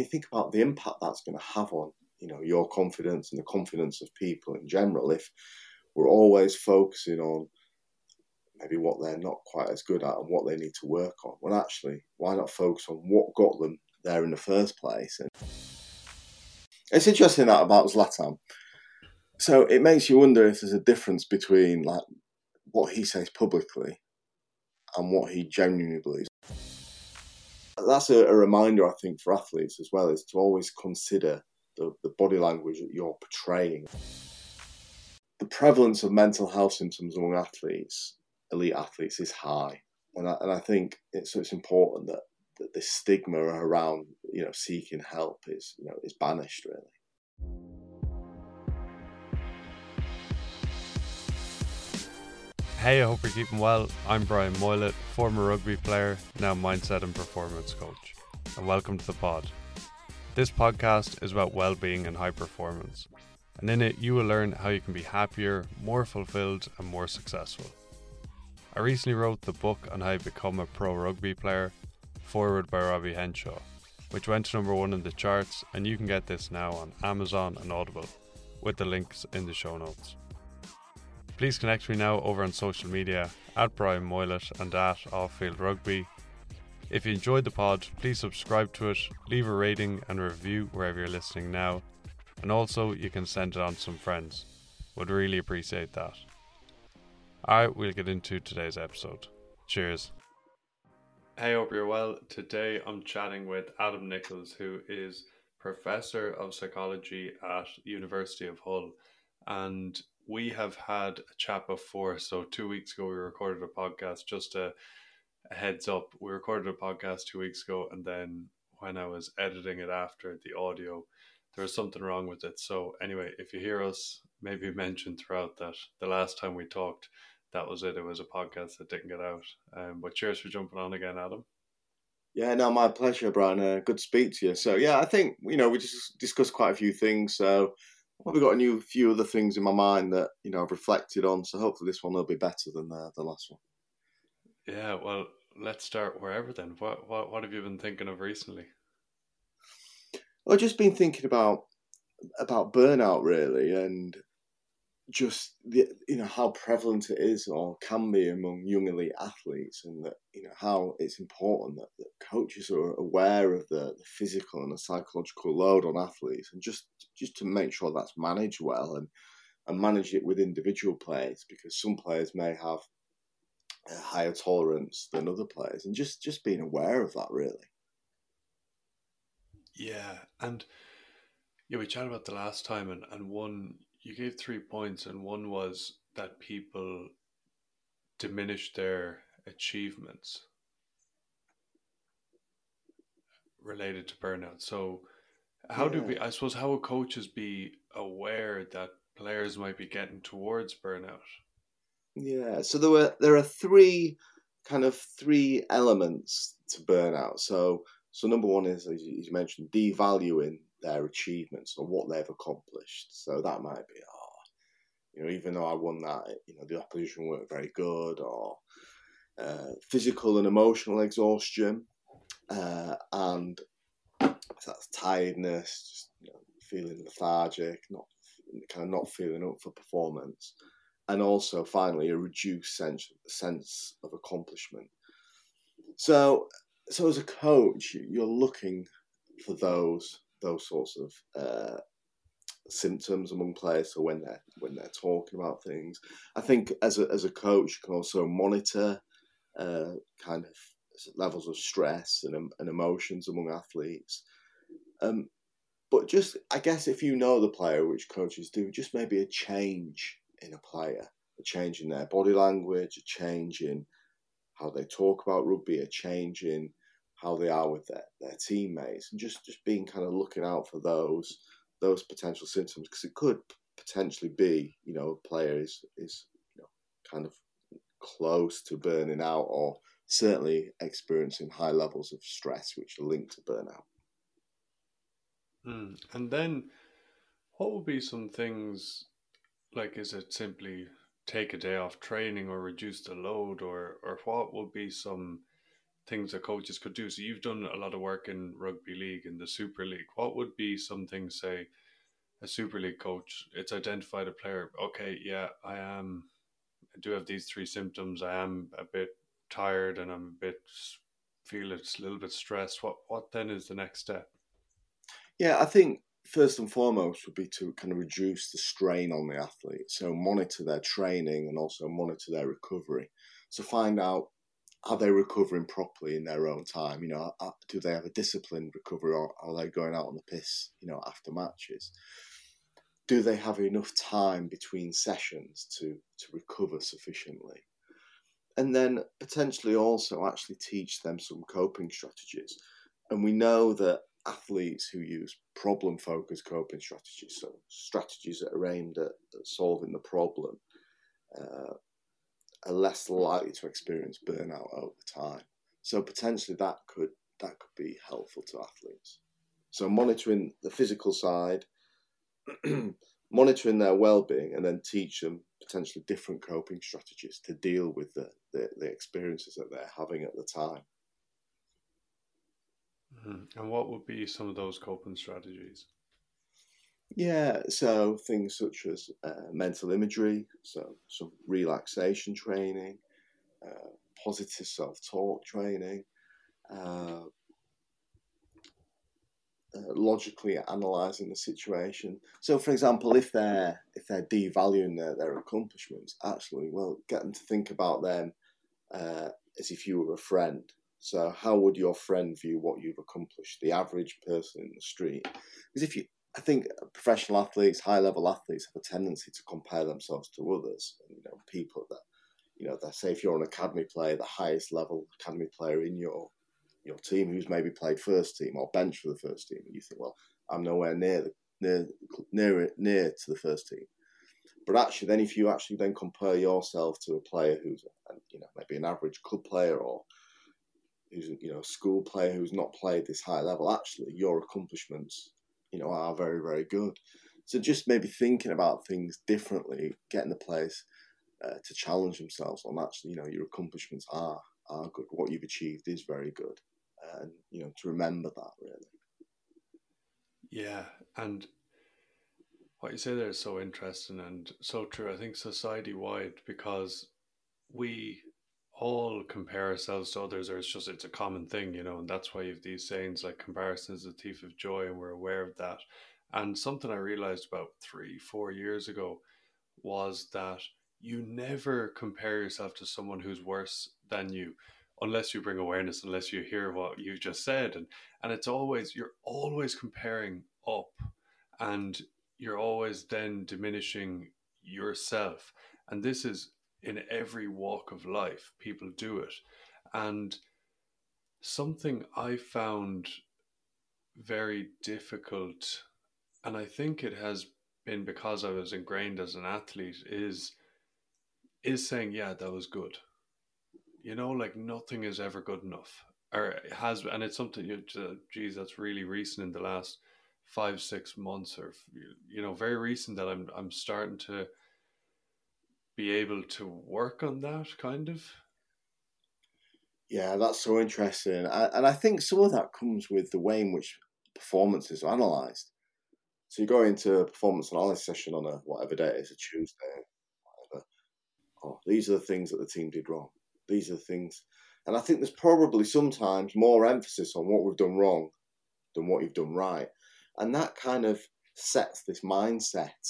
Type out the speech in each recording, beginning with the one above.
you think about the impact that's going to have on you know your confidence and the confidence of people in general, if we're always focusing on maybe what they're not quite as good at and what they need to work on, well, actually, why not focus on what got them there in the first place? And it's interesting that about Zlatan. So it makes you wonder if there's a difference between like what he says publicly and what he genuinely believes. That's a, a reminder, I think, for athletes as well, is to always consider the, the body language that you're portraying. The prevalence of mental health symptoms among athletes, elite athletes, is high, and I, and I think it's it's important that, that this stigma around you know seeking help is you know is banished really. Hey, I hope you're keeping well. I'm Brian Moylett, former rugby player, now mindset and performance coach, and welcome to the pod. This podcast is about well being and high performance, and in it, you will learn how you can be happier, more fulfilled, and more successful. I recently wrote the book on how to become a pro rugby player, forward by Robbie Henshaw, which went to number one in the charts, and you can get this now on Amazon and Audible, with the links in the show notes. Please connect me now over on social media at Brian Moylett and at Offfield Rugby. If you enjoyed the pod, please subscribe to it, leave a rating and review wherever you're listening now, and also you can send it on to some friends. Would really appreciate that. Alright, we'll get into today's episode. Cheers. Hey, hope you're well. Today I'm chatting with Adam Nicholls, who is Professor of Psychology at University of Hull. And we have had a chat before. So two weeks ago, we recorded a podcast. Just a, a heads up, we recorded a podcast two weeks ago, and then when I was editing it after the audio, there was something wrong with it. So anyway, if you hear us maybe mention throughout that the last time we talked, that was it. It was a podcast that didn't get out. Um, but cheers for jumping on again, Adam. Yeah, no, my pleasure, Brian. Uh, good to speak to you. So yeah, I think you know we just discussed quite a few things. So probably got a new few other things in my mind that you know I've reflected on. So hopefully this one will be better than the, the last one. Yeah, well, let's start wherever then. What what what have you been thinking of recently? I've just been thinking about about burnout really, and just the, you know how prevalent it is or can be among young elite athletes, and that you know how it's important that, that coaches are aware of the, the physical and the psychological load on athletes, and just just to make sure that's managed well and and manage it with individual players because some players may have a higher tolerance than other players, and just just being aware of that really. Yeah, and yeah, we chatted about the last time, and and one you gave three points, and one was that people diminish their achievements related to burnout. So, how yeah. do we, I suppose, how would coaches be aware that players might be getting towards burnout? Yeah, so there were there are three kind of three elements to burnout. So so number one is as you mentioned, devaluing their achievements or what they've accomplished. So that might be, oh, you know, even though I won that, you know, the opposition weren't very good, or uh, physical and emotional exhaustion, uh, and that's tiredness, just you know, feeling lethargic, not kind of not feeling up for performance, and also finally a reduced sense sense of accomplishment. So, so as a coach, you're looking for those those sorts of uh, symptoms among players. So when they're when they're talking about things, I think as a as a coach, you can also monitor uh, kind of levels of stress and and emotions among athletes. Um, but just I guess if you know the player, which coaches do, just maybe a change in a player, a change in their body language, a change in how they talk about rugby, a change in how they are with their, their teammates, and just just being kind of looking out for those those potential symptoms because it could potentially be you know a player is is you know kind of close to burning out or certainly experiencing high levels of stress which are linked to burnout. Mm. And then, what would be some things like? Is it simply take a day off training or reduce the load, or or what would be some things that coaches could do. So you've done a lot of work in rugby league in the Super League. What would be something, say, a Super League coach? It's identified a player. Okay, yeah, I am. I do have these three symptoms. I am a bit tired, and I'm a bit feel it's a little bit stressed. What what then is the next step? Yeah, I think first and foremost would be to kind of reduce the strain on the athlete. So monitor their training and also monitor their recovery. So find out are they recovering properly in their own time? You know, do they have a disciplined recovery or are they going out on the piss, you know, after matches? Do they have enough time between sessions to, to recover sufficiently? And then potentially also actually teach them some coping strategies. And we know that athletes who use problem focused coping strategies, so strategies that are aimed at, at solving the problem, uh, are less likely to experience burnout over time. So potentially that could that could be helpful to athletes. So monitoring the physical side, monitoring their well-being, and then teach them potentially different coping strategies to deal with the, the, the experiences that they're having at the time. Mm-hmm. And what would be some of those coping strategies? Yeah, so things such as uh, mental imagery, so some relaxation training, uh, positive self talk training, uh, uh, logically analysing the situation. So, for example, if they're if they're devaluing their, their accomplishments, actually, well, get them to think about them uh, as if you were a friend. So, how would your friend view what you've accomplished? The average person in the street, because if you I think professional athletes, high level athletes, have a tendency to compare themselves to others. You know, people that, you know, that say if you're an academy player, the highest level academy player in your your team, who's maybe played first team or bench for the first team, and you think, well, I'm nowhere near the, near near near to the first team. But actually, then if you actually then compare yourself to a player who's, you know, maybe an average club player or who's you know a school player who's not played this high level, actually your accomplishments you know, are very, very good. So just maybe thinking about things differently, getting the players uh, to challenge themselves on actually, you know, your accomplishments are are good. What you've achieved is very good, and you know, to remember that really. Yeah, and what you say there is so interesting and so true. I think society wide because we all compare ourselves to others, or it's just it's a common thing, you know, and that's why you have these sayings like comparison is the thief of joy, and we're aware of that. And something I realized about three, four years ago was that you never compare yourself to someone who's worse than you unless you bring awareness unless you hear what you've just said and and it's always you're always comparing up and you're always then diminishing yourself and this is in every walk of life, people do it. And something I found very difficult, and I think it has been because I was ingrained as an athlete, is is saying, yeah, that was good. You know, like nothing is ever good enough. Or has, and it's something, you uh, geez, that's really recent in the last five, six months, or you know, very recent that I'm I'm starting to be able to work on that kind of? Yeah that's so interesting. And i think some of that comes with the way in which performances are analyzed. So you go into a performance analysis session on a whatever day it is a tuesday whatever. Oh these are the things that the team did wrong. These are the things. And i think there's probably sometimes more emphasis on what we've done wrong than what you've done right. And that kind of sets this mindset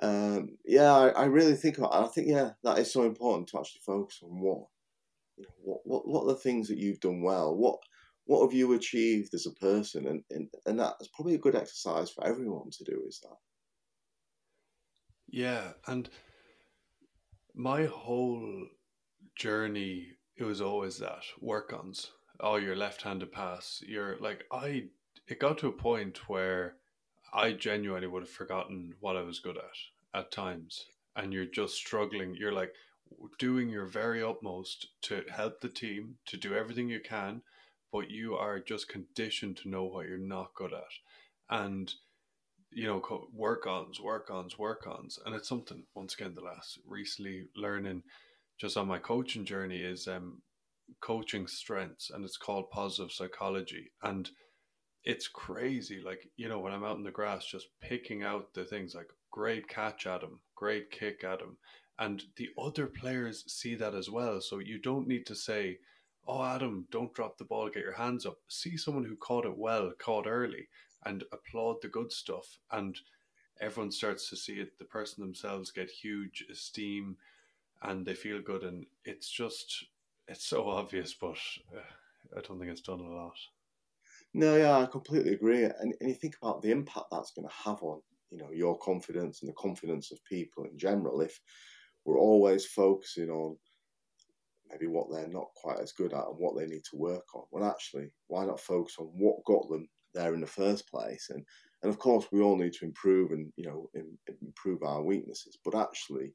um, yeah, I, I, really think about. I think yeah, that is so important to actually focus on what, you know, what, what, what are the things that you've done well. What, what have you achieved as a person, and and and that's probably a good exercise for everyone to do. Is that? Yeah, and my whole journey, it was always that work ons. Oh, your left-handed pass. You're like I. It got to a point where I genuinely would have forgotten what I was good at at times. And you're just struggling. You're like doing your very utmost to help the team, to do everything you can, but you are just conditioned to know what you're not good at. And, you know, work ons, work ons, work ons. And it's something, once again, the last recently learning just on my coaching journey is um, coaching strengths and it's called positive psychology. And it's crazy. Like, you know, when I'm out in the grass, just picking out the things like great catch Adam, great kick Adam. And the other players see that as well. So you don't need to say, oh, Adam, don't drop the ball, get your hands up. See someone who caught it well, caught early, and applaud the good stuff. And everyone starts to see it. The person themselves get huge esteem and they feel good. And it's just, it's so obvious, but uh, I don't think it's done a lot. No, yeah, I completely agree. And, and you think about the impact that's going to have on, you know, your confidence and the confidence of people in general. If we're always focusing on maybe what they're not quite as good at and what they need to work on, well, actually, why not focus on what got them there in the first place? And and of course, we all need to improve and you know improve our weaknesses, but actually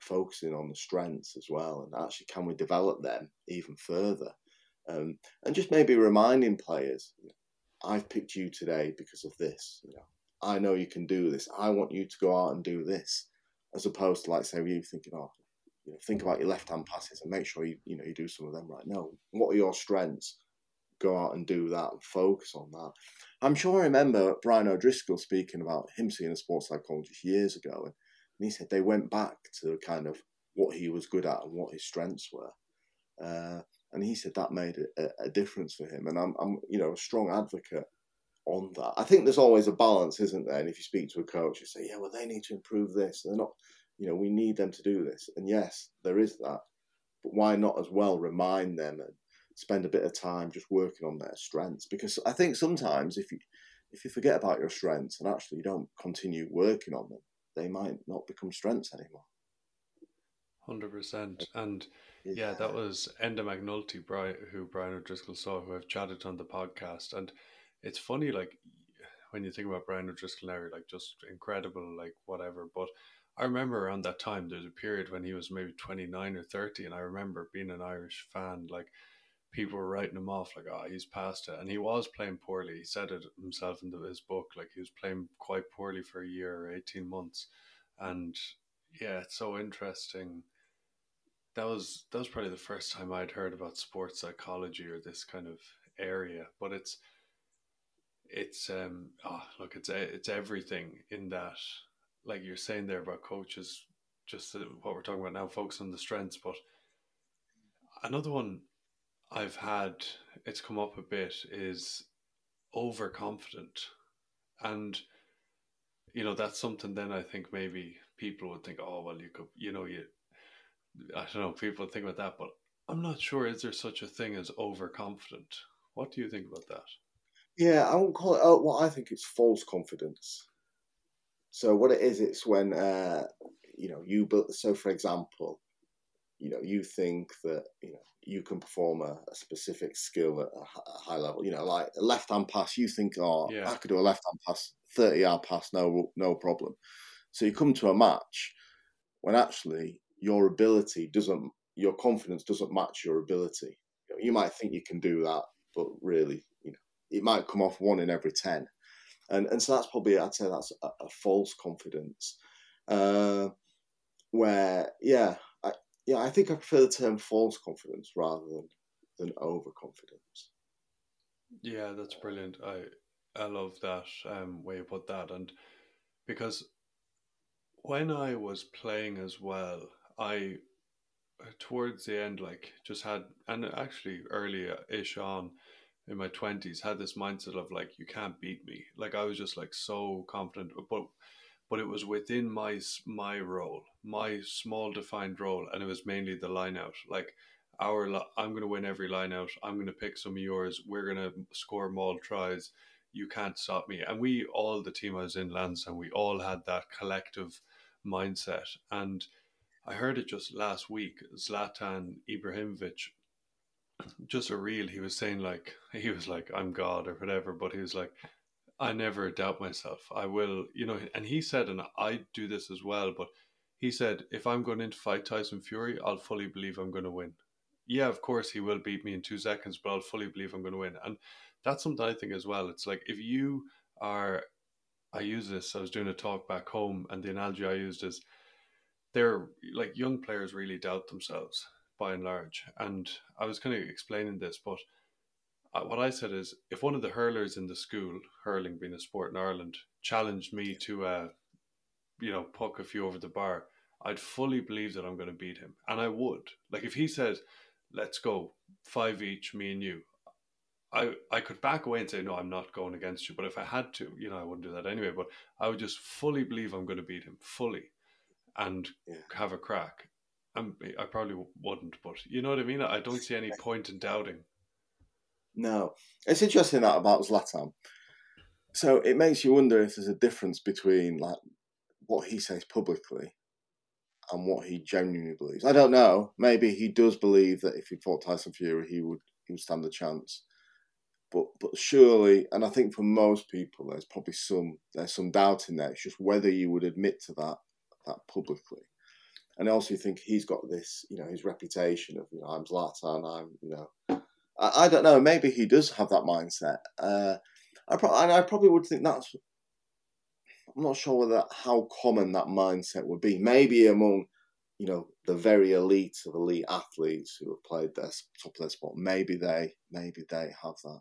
focusing on the strengths as well, and actually can we develop them even further? Um, and just maybe reminding players, I've picked you today because of this. You know, I know you can do this. I want you to go out and do this, as opposed to like say you thinking, oh, you know, think about your left hand passes and make sure you you know you do some of them right. No, what are your strengths? Go out and do that and focus on that. I'm sure I remember Brian O'Driscoll speaking about him seeing a sports psychologist years ago, and he said they went back to kind of what he was good at and what his strengths were. Uh, and he said that made a, a, difference for him. And I'm, I'm, you know, a strong advocate on that. I think there's always a balance, isn't there? And if you speak to a coach, you say, yeah, well, they need to improve this. They're not, you know, we need them to do this. And yes, there is that. But why not as well remind them and spend a bit of time just working on their strengths? Because I think sometimes if you if you forget about your strengths and actually you don't continue working on them, they might not become strengths anymore. Hundred percent. And yeah, that was Enda McNulty, Brian, who Brian O'Driscoll saw, who I've chatted on the podcast. And it's funny, like when you think about Brian O'Driscoll now, like just incredible, like whatever. But I remember around that time, there's a period when he was maybe 29 or 30, and I remember being an Irish fan, like people were writing him off, like, oh, he's past it. And he was playing poorly. He said it himself in the, his book, like he was playing quite poorly for a year or 18 months. And yeah, it's so interesting that was that was probably the first time I'd heard about sports psychology or this kind of area. But it's it's um oh, look it's it's everything in that like you're saying there about coaches just what we're talking about now focus on the strengths but another one i've had it's come up a bit is overconfident and you know that's something then i think maybe people would think oh well you could you know you I don't know, people think about that, but I'm not sure is there such a thing as overconfident? What do you think about that? Yeah, I won't call it. Oh, well, I think it's false confidence. So what it is, it's when uh, you know you build. So for example, you know you think that you know you can perform a, a specific skill at a, a, high level. You know, like a left hand pass. You think, oh, yeah. I could do a left hand pass, thirty yard pass, no no problem. So you come to a match when actually your ability doesn't, your confidence doesn't match your ability. You, know, you might think you can do that, but really, you know, it might come off one in every ten, and and so that's probably I'd say that's a, a false confidence, uh, where yeah, I, yeah, I think I prefer the term false confidence rather than than overconfidence. Yeah, that's brilliant. I I love that um, way you put that, and because when I was playing as well, I uh, towards the end like just had and actually early ish on in my 20s had this mindset of like you can't beat me. Like i was just like so confident uh, but but it was within my my role my small defined role and it was mainly the line out. Like our i'm going to win every line out. I'm going to pick some of yours. We're going to score maul tries. You can't stop me. And we all the team i was in and we all had that collective mindset. And I heard it just last week. Zlatan Ibrahimovic, just a reel. He was saying like he was like I'm God or whatever, but he was like I never doubt myself. I will, you know. And he said, and I do this as well. But he said, if I'm going in to fight Tyson Fury, I'll fully believe I'm going to win. Yeah, of course he will beat me in two seconds, but I'll fully believe I'm going to win. And that's something I think as well. It's like if you are, I use this. I was doing a talk back home, and the analogy I used is they're like young players really doubt themselves. by and large. And I was kind of explaining this, but uh, what I said is if one of the hurlers in the school, hurling being a sport in Ireland, challenged me to, uh, you know, puck a few over the bar, I'd fully believe that I'm going to beat him. And I would. Like if he said, let's go five each, me and you, I, I could back away and say, no, I'm not going against you. But if I had to, you know, I wouldn't do that anyway. But I would just fully believe I'm going to beat him, fully, and yeah. have a crack. I'm, I probably wouldn't, but you know what I mean? I don't see any point in doubting. No. It's interesting that about Zlatan. So it makes you wonder if there's a difference between like what he says publicly and what he genuinely believes. I don't know. Maybe he does believe that if he fought Tyson Fury, he would he would stand a chance. But but surely, and I think for most people, there's probably some there's some doubt in there. It's just whether you would admit to that that publicly. And also, think he's got this, you know, his reputation of, you know, I'm Zlatan, I'm, you know, I, I don't know. Maybe he does have that mindset. Uh, I pro- I probably would think that's. I'm not sure whether how common that mindset would be. Maybe among, you know, the very elite of elite athletes who have played their top of their sport. Maybe they, maybe they have that.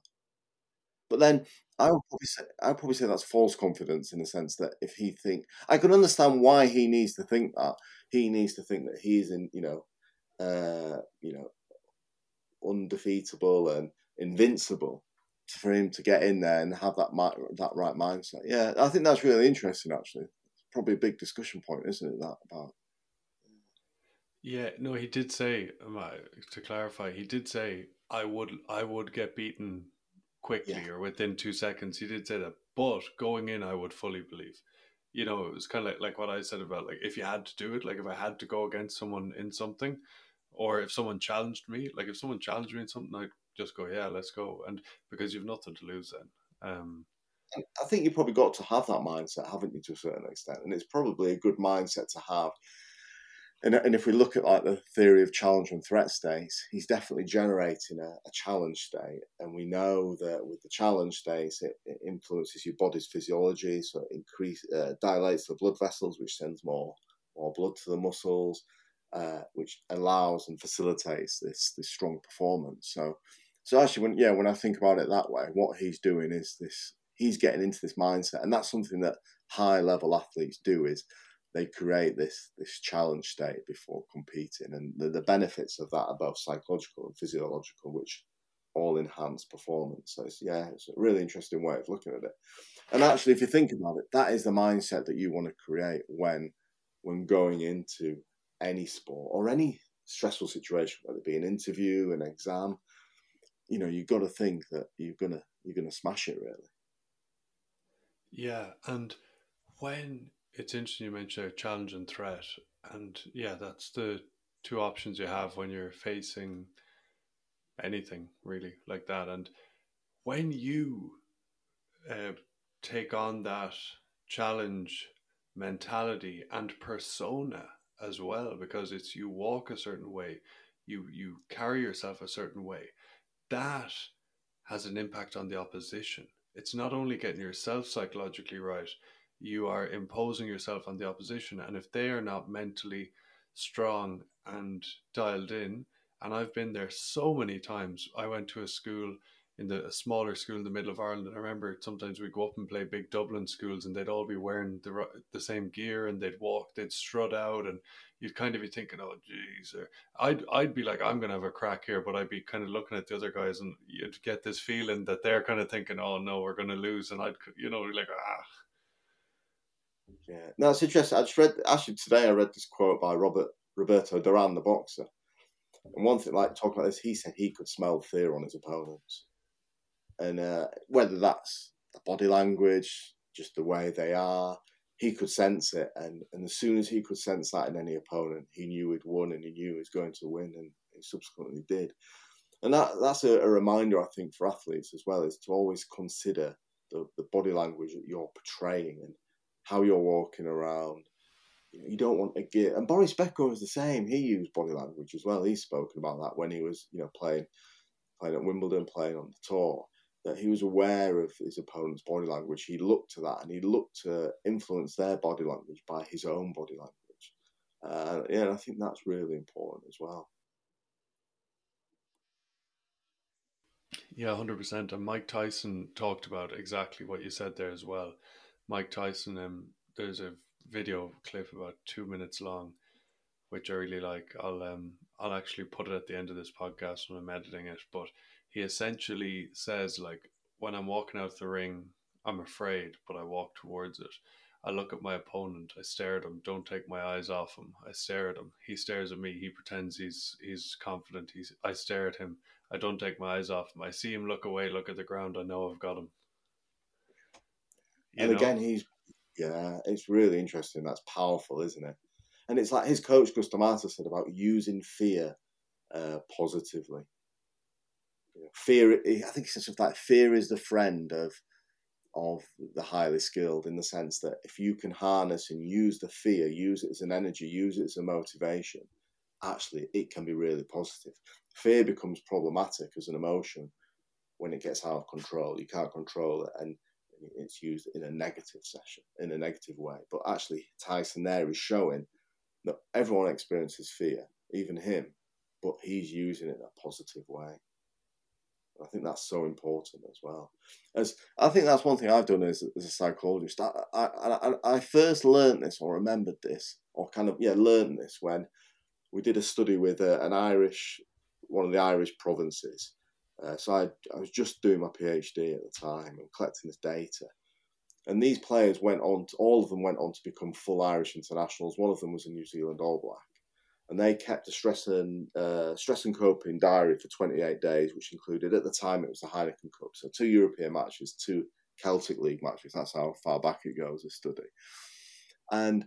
But then I would probably say I would probably say that's false confidence in the sense that if he think I can understand why he needs to think that he needs to think that he's in you know uh, you know undefeatable and invincible for him to get in there and have that that right mindset. Yeah, I think that's really interesting. Actually, it's probably a big discussion point, isn't it? That about. Yeah, no, he did say um, to clarify. He did say I would I would get beaten quickly yeah. or within two seconds. He did say that, but going in, I would fully believe. You know, it was kind of like, like what I said about like if you had to do it, like if I had to go against someone in something, or if someone challenged me, like if someone challenged me in something, I'd just go, yeah, let's go, and because you've nothing to lose then. Um, I think you've probably got to have that mindset, haven't you, to a certain extent, and it's probably a good mindset to have and, and if we look at like the theory of challenge and threat states, he's definitely generating a, a challenge state, and we know that with the challenge states, it, it influences your body's physiology, so it increase uh, dilates the blood vessels, which sends more more blood to the muscles, uh, which allows and facilitates this this strong performance. So, so actually, when yeah, when I think about it that way, what he's doing is this: he's getting into this mindset, and that's something that high level athletes do. Is they create this this challenge state before competing, and the, the benefits of that are both psychological and physiological, which all enhance performance. So it's, yeah, it's a really interesting way of looking at it. And actually, if you think about it, that is the mindset that you want to create when when going into any sport or any stressful situation, whether it be an interview, an exam. You know, you've got to think that you're gonna you're gonna smash it really. Yeah, and when it's interesting you mentioned challenge and threat, and yeah, that's the two options you have when you're facing anything really like that. And when you uh, take on that challenge mentality and persona as well, because it's you walk a certain way, you you carry yourself a certain way, that has an impact on the opposition. It's not only getting yourself psychologically right, you are imposing yourself on the opposition. And if they are not mentally strong and dialed in, and I've been there so many times. I went to a school in the a smaller school in the middle of Ireland. I remember sometimes we'd go up and play big Dublin schools, and they'd all be wearing the the same gear, and they'd walk, they'd strut out, and you'd kind of be thinking, "Oh, geez," or I'd I'd be like, "I'm gonna have a crack here," but I'd be kind of looking at the other guys, and you'd get this feeling that they're kind of thinking, "Oh no, we're gonna lose," and I'd you know like ah yeah, no, it's interesting. I just read actually today. I read this quote by Robert Roberto Duran, the boxer, and one thing, like talking about this, he said he could smell fear on his opponents, and uh, whether that's the body language, just the way they are, he could sense it, and and as soon as he could sense that in any opponent, he knew he'd won, and he knew he was going to win, and he subsequently did. And that that's a, a reminder, I think, for athletes as well, is to always consider the, the body language that you're portraying and how you're walking around. You don't want a gear. And Boris Becker was the same. He used body language as well. He's spoken about that when he was, you know, playing playing at Wimbledon, playing on the tour. That he was aware of his opponent's body language. He looked to that, and he looked to influence their body language by his own body language. Uh, yeah, I think that's really important as well. Yeah, 100%. And Mike Tyson talked about exactly what you said there as well. Mike Tyson, um, there's a video clip about two minutes long, which I really like. I'll um I'll actually put it at the end of this podcast when I'm editing it. But he essentially says like when I'm walking out the ring, I'm afraid, but I walk towards it. I look at my opponent. I stare at him. Don't take my eyes off him. I stare at him. He stares at me. He pretends he's he's confident. He's I stare at him. I don't take my eyes off him. I see him look away, look at the ground. I know I've got him. And know? again, he's yeah, it's really interesting. That's powerful, isn't it? And it's like his coach Cus D'Amato said about using fear uh, positively. fear, I think he said something like fear is the friend of of the highly skilled in the sense that if you can harness and use the fear, use it as an energy, use it as a motivation, actually it can be really positive. Fear becomes problematic as an emotion when it gets out of control. You can't control it and it's used in a negative session, in a negative way. But actually, Tyson there is showing that everyone experiences fear, even him, but he's using it in a positive way. I think that's so important as well. As I think that's one thing I've done as, as a psychologist. I, I, I, I first learned this or remembered this or kind of yeah learned this when we did a study with uh, an Irish one of the Irish provinces. Uh, so I, I was just doing my PhD at the time and collecting this data. And these players went on, to, all of them went on to become full Irish internationals. One of them was a New Zealand All Black and they kept a stress and uh, stress and coping diary for 28 days, which included at the time it was the Heineken Cup, so two European matches, two Celtic League matches. That's how far back it goes. A study, and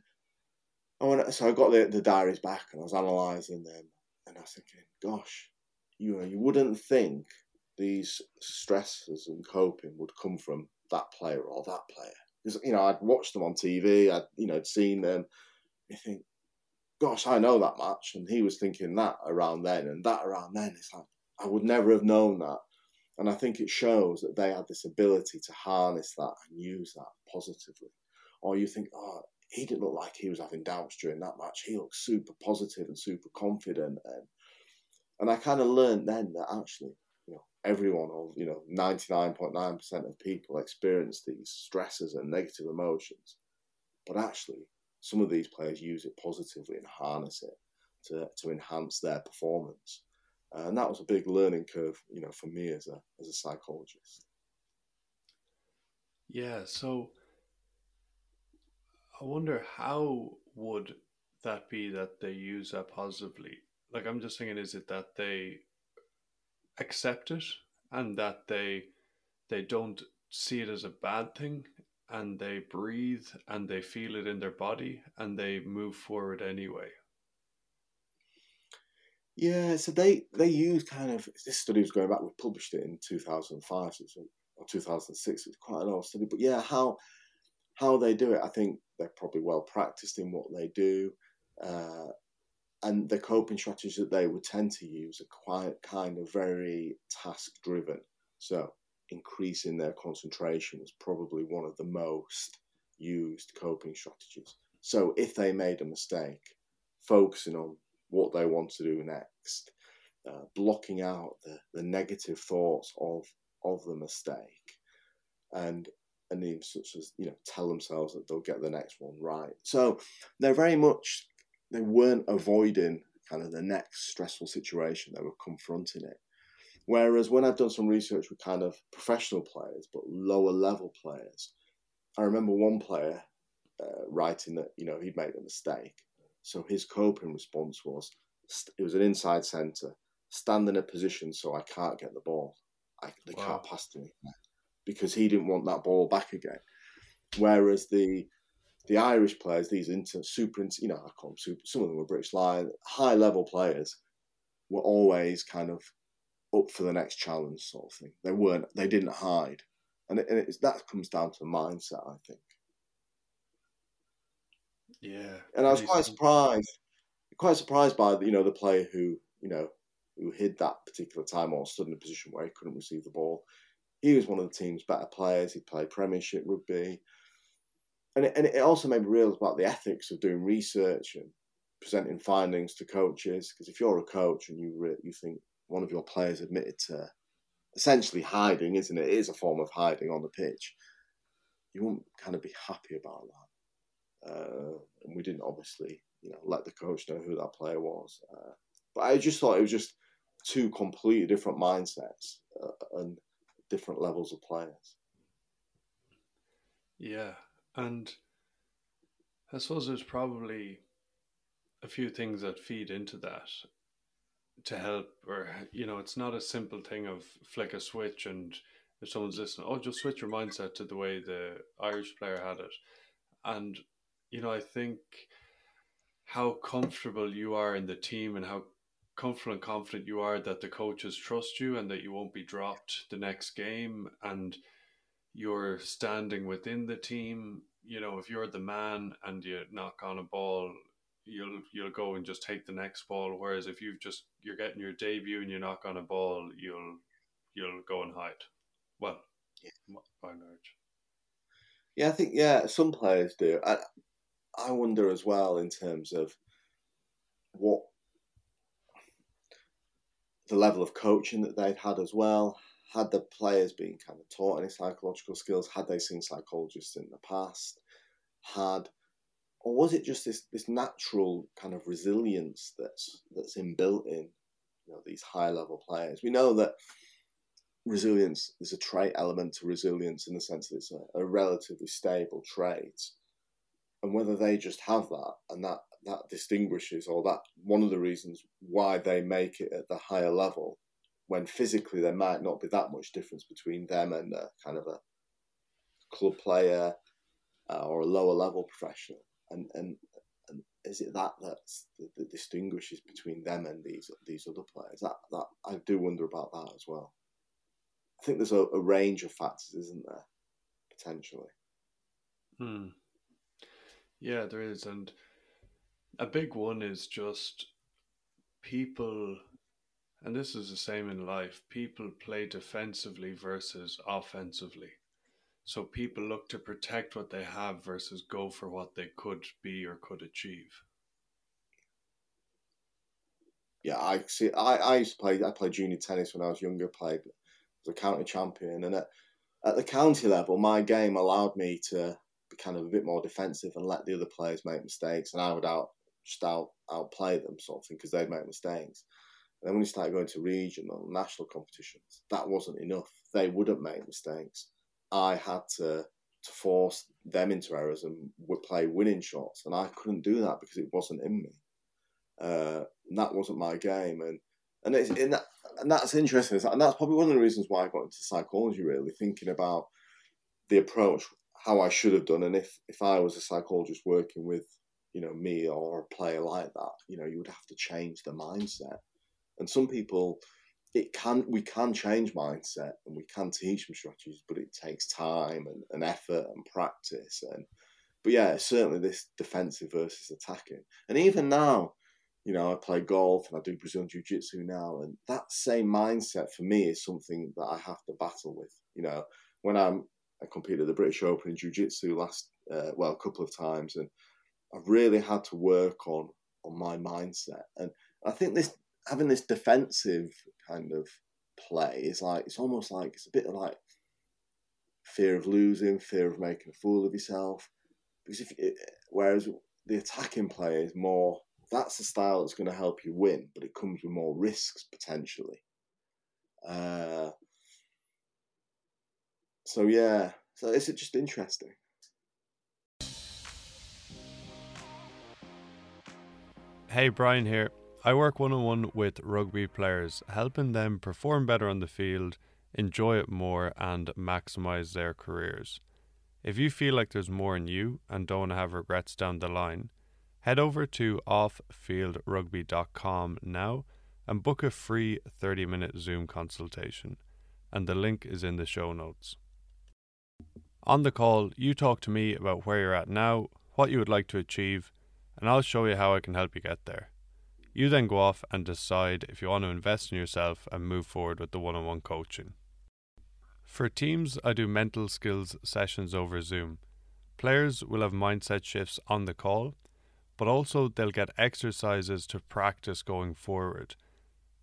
I went, so I got the, the diaries back and I was analysing them, and I was thinking, gosh, you know, you wouldn't think these stresses and coping would come from that player or that player because you know I'd watched them on TV, I'd you know I'd seen them. You think gosh, I know that much. And he was thinking that around then and that around then. It's like, I would never have known that. And I think it shows that they had this ability to harness that and use that positively. Or you think, oh, he didn't look like he was having doubts during that match. He looked super positive and super confident. And, and I kind of learned then that actually, you know, everyone or, you know, 99.9% of people experience these stresses and negative emotions. But actually, some of these players use it positively and harness it to, to enhance their performance. And that was a big learning curve, you know, for me as a as a psychologist. Yeah, so I wonder how would that be that they use that positively? Like I'm just thinking, is it that they accept it and that they they don't see it as a bad thing and they breathe and they feel it in their body and they move forward anyway. Yeah, so they they use kind of this study was going back. We published it in two thousand five or two thousand six. It's quite an old study, but yeah, how how they do it, I think they're probably well practiced in what they do, uh, and the coping strategies that they would tend to use are quite kind of very task driven. So increasing their concentration is probably one of the most used coping strategies. So if they made a mistake, focusing on what they want to do next, uh, blocking out the, the negative thoughts of of the mistake, and and even such as you know tell themselves that they'll get the next one right. So they're very much they weren't avoiding kind of the next stressful situation; they were confronting it. Whereas when I've done some research with kind of professional players, but lower level players, I remember one player uh, writing that you know he'd made a mistake, so his coping response was it was an inside centre, stand in a position so I can't get the ball, I, they wow. can't pass to me because he didn't want that ball back again. Whereas the the Irish players, these inter, super, you know, I call them super, some of them were British Lion, high level players, were always kind of up for the next challenge, sort of thing. They weren't. They didn't hide, and, it, and it's, that comes down to mindset, I think. Yeah, and I was quite surprised, quite surprised by you know the player who you know who hid that particular time or stood in a position where he couldn't receive the ball. He was one of the team's better players. He played Premiership rugby, and it, and it also made me realise about the ethics of doing research and presenting findings to coaches. Because if you're a coach and you re- you think one of your players admitted to essentially hiding, isn't it? It is a form of hiding on the pitch. You wouldn't kind of be happy about that. Uh, and we didn't obviously, you know, let the coach know who that player was. Uh, but I just thought it was just two completely different mindsets uh, and different levels of players. Yeah, and I suppose there's probably a few things that feed into that to help, or you know, it's not a simple thing of flick a switch and if someone's listening, oh, just switch your mindset to the way the Irish player had it, and you know, I think how comfortable you are in the team and how comfortable and confident you are that the coaches trust you and that you won't be dropped the next game and you're standing within the team you know if you're the man and you knock on a ball you'll you'll go and just take the next ball whereas if you've just you're getting your debut and you knock on a ball you'll you'll go and hide well yeah. by large yeah i think yeah some players do i i wonder as well in terms of what the level of coaching that they've had as well. Had the players been kind of taught any psychological skills? Had they seen psychologists in the past? Had or was it just this this natural kind of resilience that's that's inbuilt in you know these high level players? We know that resilience is a trait element to resilience in the sense that it's a, a relatively stable trait, and whether they just have that and that that distinguishes or that one of the reasons why they make it at the higher level when physically there might not be that much difference between them and a kind of a club player uh, or a lower level professional. And and and is it that that's, that, distinguishes between them and these these other players? That that I do wonder about that as well. I think there's a, a range of factors isn't there potentially? Hmm. Yeah there is. And a big one is just people, and this is the same in life, people play defensively versus offensively. So people look to protect what they have versus go for what they could be or could achieve. Yeah, I see. I, I used to play. I played junior tennis when I was younger. Played was a county champion, and at, at the county level, my game allowed me to be kind of a bit more defensive and let the other players make mistakes, and I would out just out outplay them sort of thing because they'd make mistakes. And then when you start going to regional national competitions, that wasn't enough. They wouldn't make mistakes. I had to to force them into errors and would play winning shots, and I couldn't do that because it wasn't in me. Uh, that wasn't my game, and and it's that and that's interesting, and that's probably one of the reasons why I got into psychology. Really thinking about the approach, how I should have done, and if if I was a psychologist working with you know, me or a player like that, you know, you would have to change the mindset. And some people, it can we can change mindset and we can teach them strategies, but it takes time and, and effort and practice. And but yeah, certainly this defensive versus attacking. And even now, you know, I play golf and I do Brazilian Jiu Jitsu now, and that same mindset for me is something that I have to battle with. You know, when I'm I competed at the British Open in Jiu Jitsu last, uh, well, a couple of times, and I've really had to work on on my mindset, and I think this having this defensive kind of play is like it's almost like it's a bit of like fear of losing, fear of making a fool of yourself. Because if whereas the attacking play is more that's the style that's going to help you win, but it comes with more risks potentially. Uh, so yeah, so it's just interesting. Hey, Brian here. I work one on one with rugby players, helping them perform better on the field, enjoy it more, and maximize their careers. If you feel like there's more in you and don't have regrets down the line, head over to offfieldrugby.com now and book a free 30 minute Zoom consultation. And the link is in the show notes. On the call, you talk to me about where you're at now, what you would like to achieve and I'll show you how I can help you get there. You then go off and decide if you want to invest in yourself and move forward with the one on one coaching. For teams, I do mental skills sessions over Zoom. Players will have mindset shifts on the call, but also they'll get exercises to practice going forward.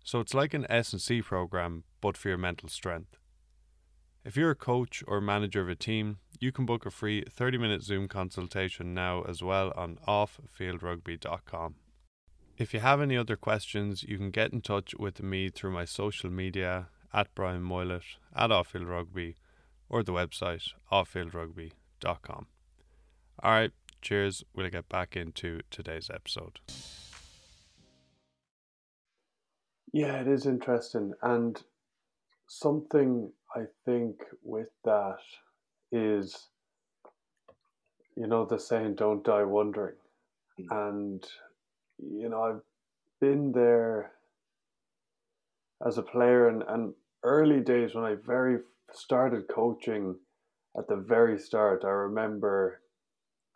So it's like an S&C program, but for your mental strength. If you're a coach or manager of a team, you can book a free 30 minute Zoom consultation now as well on offfieldrugby.com. If you have any other questions, you can get in touch with me through my social media at Brian Moylett, at Offfield Rugby, or the website offfieldrugby.com. All right, cheers. We'll get back into today's episode. Yeah, it is interesting. And something I think with that is, you know, the saying, don't die wondering. Mm. And, you know, I've been there as a player and, and early days when I very started coaching at the very start, I remember,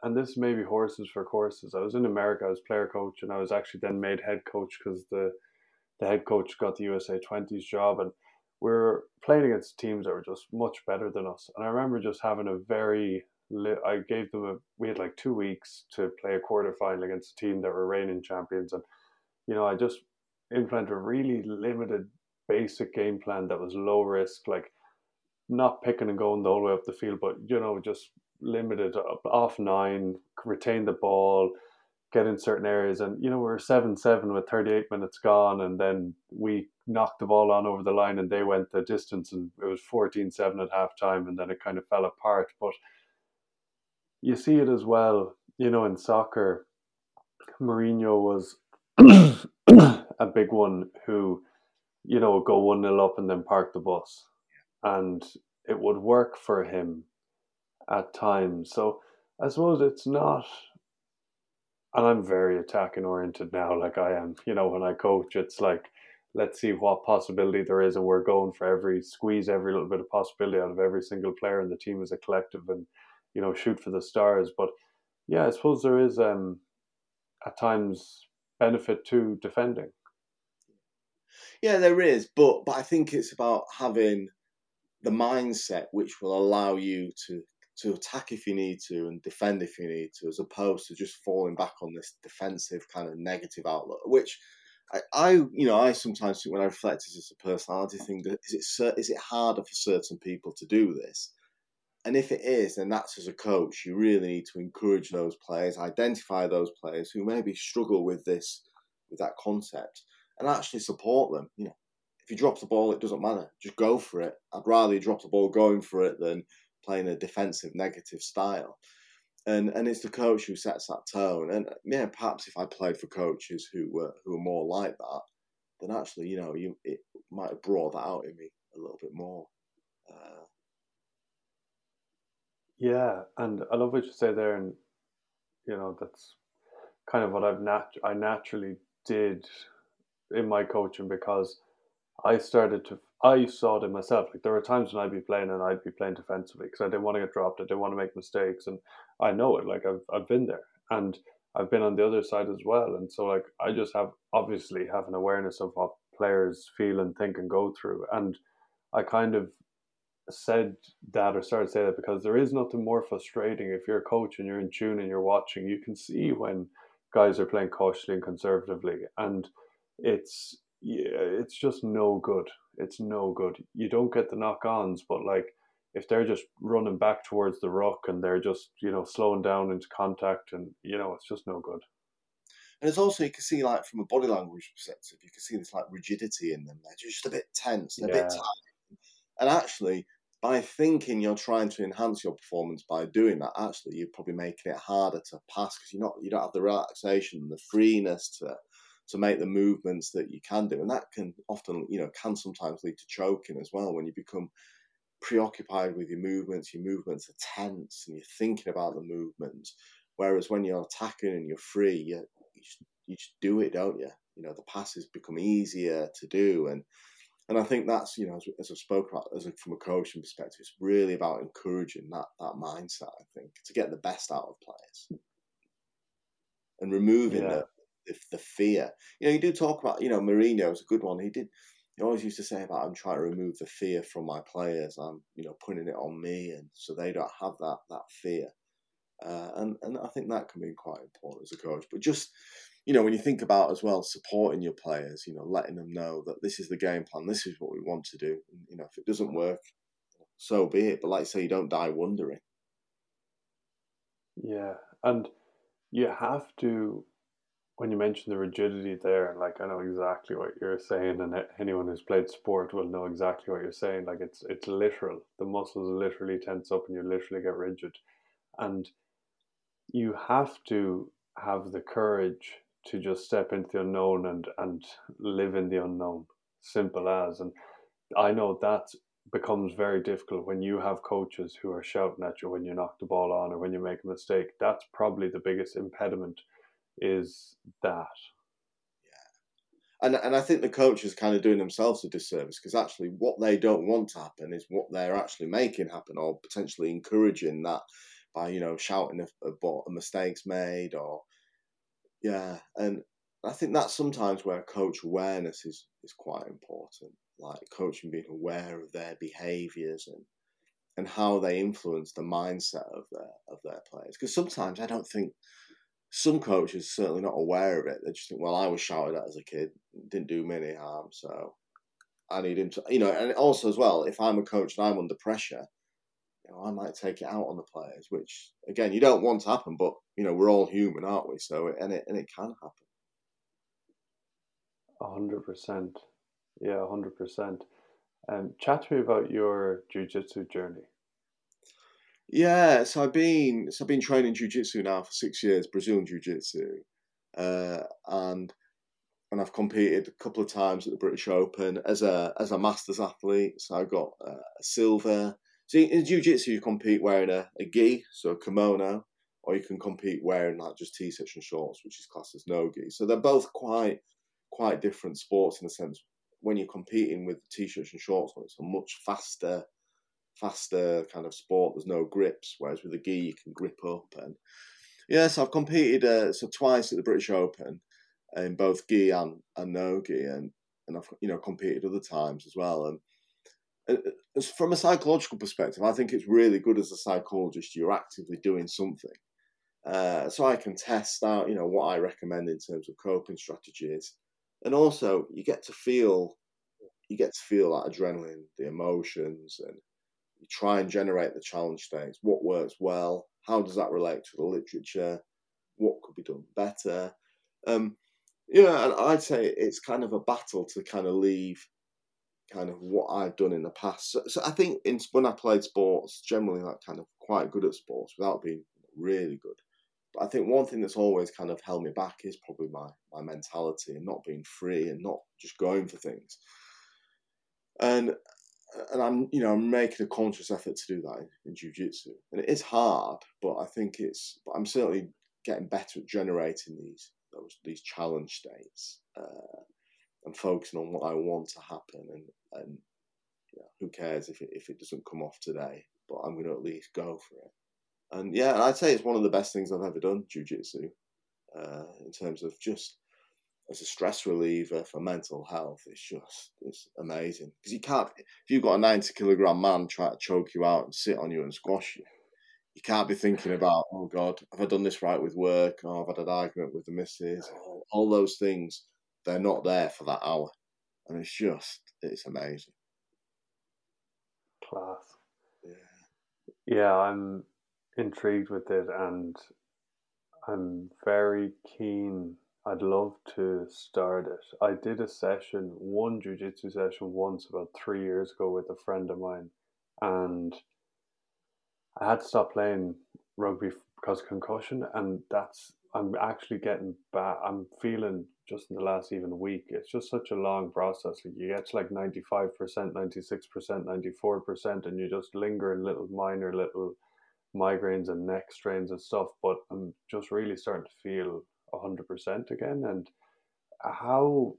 and this may be horses for courses. I was in America, I was player coach, and I was actually then made head coach because the the head coach got the USA 20s job, and we are playing against teams that were just much better than us. And I remember just having a very, I gave them a, we had like two weeks to play a quarter final against a team that were reigning champions, and you know, I just implemented a really limited, basic game plan that was low risk, like not picking and going the whole way up the field, but you know, just limited off nine, retain the ball, get in certain areas. And, you know, we are 7 7 with 38 minutes gone. And then we knocked the ball on over the line and they went the distance. And it was 14 7 at half time. And then it kind of fell apart. But you see it as well, you know, in soccer. Mourinho was a big one who, you know, would go 1 0 up and then park the bus. And it would work for him at times. So I suppose it's not and I'm very attacking oriented now, like I am. You know, when I coach, it's like, let's see what possibility there is, and we're going for every squeeze every little bit of possibility out of every single player in the team as a collective, and you know, shoot for the stars. But yeah, I suppose there is um at times benefit to defending. Yeah, there is, but but I think it's about having the mindset which will allow you to to attack if you need to and defend if you need to, as opposed to just falling back on this defensive kind of negative outlook, which I, you know, I sometimes think when I reflect, is this a personality thing? Is it is it harder for certain people to do this? And if it is, then that's as a coach, you really need to encourage those players, identify those players who maybe struggle with this, with that concept, and actually support them. You know, if you drop the ball, it doesn't matter. Just go for it. I'd rather you drop the ball going for it than playing a defensive negative style. And and it's the coach who sets that tone. And yeah, perhaps if I played for coaches who were who were more like that, then actually, you know, you it might have brought that out in me a little bit more. Uh, yeah, and I love what you say there, and you know that's kind of what I've nat- I naturally did in my coaching because I started to I saw it in myself. Like there were times when I'd be playing and I'd be playing defensively because I didn't want to get dropped. I didn't want to make mistakes, and I know it. Like I've I've been there, and I've been on the other side as well. And so like I just have obviously have an awareness of what players feel and think and go through, and I kind of said that or started to say that because there is nothing more frustrating if you're a coach and you're in tune and you're watching. You can see when guys are playing cautiously and conservatively, and it's yeah, it's just no good. It's no good. You don't get the knock ons, but like if they're just running back towards the rock and they're just, you know, slowing down into contact and, you know, it's just no good. And it's also, you can see, like, from a body language perspective, you can see this, like, rigidity in them. They're just a bit tense, they're yeah. a bit tight. And actually, by thinking you're trying to enhance your performance by doing that, actually, you're probably making it harder to pass because you're not, you don't have the relaxation the freeness to to make the movements that you can do. And that can often, you know, can sometimes lead to choking as well when you become preoccupied with your movements, your movements are tense and you're thinking about the movements. Whereas when you're attacking and you're free, you, you, just, you just do it, don't you? You know, the passes become easier to do. And and I think that's, you know, as, as I've spoken about as a, from a coaching perspective, it's really about encouraging that, that mindset, I think, to get the best out of players and removing yeah. the, the, the fear. You know, you do talk about, you know, Mourinho is a good one. He did, he always used to say about, I'm trying to remove the fear from my players. I'm, you know, putting it on me. And so they don't have that, that fear. uh, and and I think that can be quite important as a coach. But just you know, when you think about as well supporting your players, you know, letting them know that this is the game plan, this is what we want to do. You know, if it doesn't mm-hmm. work, so be it. But like I say, you don't die wondering. Yeah, and you have to when you mention the rigidity there, like I know exactly what you're saying, and anyone who's played sport will know exactly what you're saying. Like it's it's literal. The muscles literally tense up, and you literally get rigid, and you have to have the courage to just step into the unknown and and live in the unknown. Simple as, and I know that becomes very difficult when you have coaches who are shouting at you when you knock the ball on or when you make a mistake. That's probably the biggest impediment is that. Yeah. And, and I think the coach is kind of doing themselves a disservice because actually what they don't want to happen is what they're actually making happen or potentially encouraging that by, you know, shouting about mistakes made or, yeah. And I think that's sometimes where coach awareness is, is quite important. Like coaching being aware of their behaviours and and how they influence the mindset of their of their players. Because sometimes I don't think some coaches are certainly not aware of it. They just think, well, I was shouted at as a kid, didn't do me any harm, so I need him to, you know. And also as well, if I'm a coach and I'm under pressure, you know, I might take it out on the players, which again, you don't want to happen, but you know, we're all human, aren't we? So and it and it can happen. A hundred percent, yeah, a hundred percent. And chat to me about your jujitsu journey. Yeah, so I've been so I've been training jiu-jitsu now for six years, Brazilian jiu-jitsu, uh, and and I've competed a couple of times at the British Open as a as a masters athlete. So I got uh, a silver. So in jiu-jitsu, you compete wearing a, a gi, so a kimono, or you can compete wearing like just t-shirts and shorts, which is classed as no gi. So they're both quite quite different sports in the sense when you're competing with t-shirts and shorts it's a much faster faster kind of sport. There's no grips, whereas with a gi you can grip up. And yes, I've competed uh, so twice at the British Open in both gi and, and no gi, and and I've you know competed other times as well. And as from a psychological perspective, I think it's really good as a psychologist. You're actively doing something, uh, so I can test out you know what I recommend in terms of coping strategies, and also you get to feel you get to feel that adrenaline, the emotions, and you try and generate the challenge states. What works well? How does that relate to the literature? What could be done better? Um, and I'd say it's kind of a battle to kind of leave kind of what I've done in the past. So, so I think in, when I played sports, generally like kind of quite good at sports without being really good. But I think one thing that's always kind of held me back is probably my my mentality and not being free and not just going for things. And and I'm you know I'm making a conscious effort to do that in, in jiu-jitsu and it is hard but I think it's but I'm certainly getting better at generating these those these challenge states uh, and focusing on what I want to happen and and you know, who cares if it, if it doesn't come off today but I'm going to at least go for it and yeah I'd say it's one of the best things I've ever done jiu-jitsu uh, in terms of just as a stress reliever for mental health, it's just it's amazing because you can't if you've got a ninety kilogram man try to choke you out and sit on you and squash you, you can't be thinking about oh god have I done this right with work? Oh, I've had an argument with the missus. All, all those things they're not there for that hour, and it's just it's amazing. Class. Yeah. Yeah, I'm intrigued with it, and I'm very keen I'd love to start it. I did a session, one jujitsu session once about three years ago with a friend of mine, and I had to stop playing rugby because of concussion, and that's I'm actually getting back. I'm feeling just in the last even week. It's just such a long process. Like you get to like ninety five percent, ninety six percent, ninety four percent, and you just linger in little minor little migraines and neck strains and stuff. But I'm just really starting to feel 100% again and how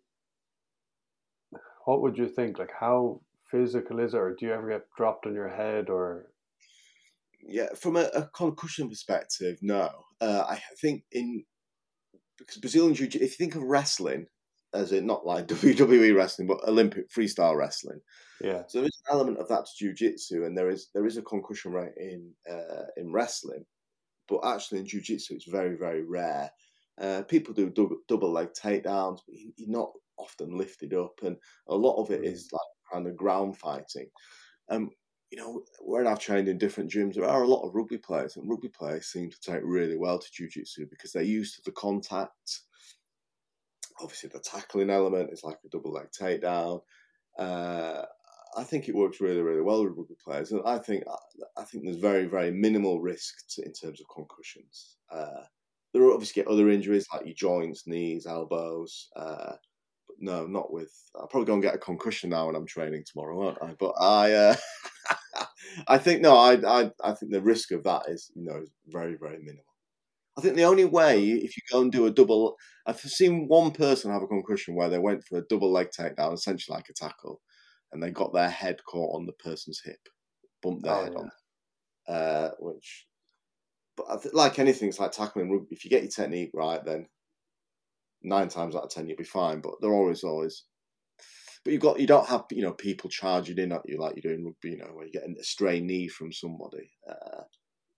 what would you think like how physical is it or do you ever get dropped on your head or yeah from a, a concussion perspective no uh, i think in because brazilian jiu Jitsu, if you think of wrestling as in not like WWE wrestling, but Olympic freestyle wrestling. Yeah. So there is an element of that to jiu-jitsu, and there is there is a concussion rate in uh, in wrestling, but actually in jiu-jitsu it's very very rare. Uh, people do double, double leg takedowns, but you're not often lifted up, and a lot of it mm. is like kind of ground fighting. Um, you know, when I've trained in different gyms, there are a lot of rugby players, and rugby players seem to take really well to jiu-jitsu because they're used to the contact. Obviously, the tackling element is like a double leg takedown. Uh, I think it works really, really well with rugby players, and I think I think there's very, very minimal risk to, in terms of concussions. Uh, there are obviously other injuries like your joints, knees, elbows. Uh, no, not with. I'll probably go and get a concussion now when I'm training tomorrow, won't I? But I, uh, I think no, I, I, I think the risk of that is you know very, very minimal. I think the only way if you go and do a double, I've seen one person have a concussion where they went for a double leg takedown, essentially like a tackle, and they got their head caught on the person's hip, bumped their oh, head yeah. on, uh, which. But th- like anything, it's like tackling rugby. If you get your technique right, then nine times out of ten you'll be fine. But they're always always. But you've got you don't have you know people charging in at you like you're doing rugby. You know where you get a stray knee from somebody. Uh,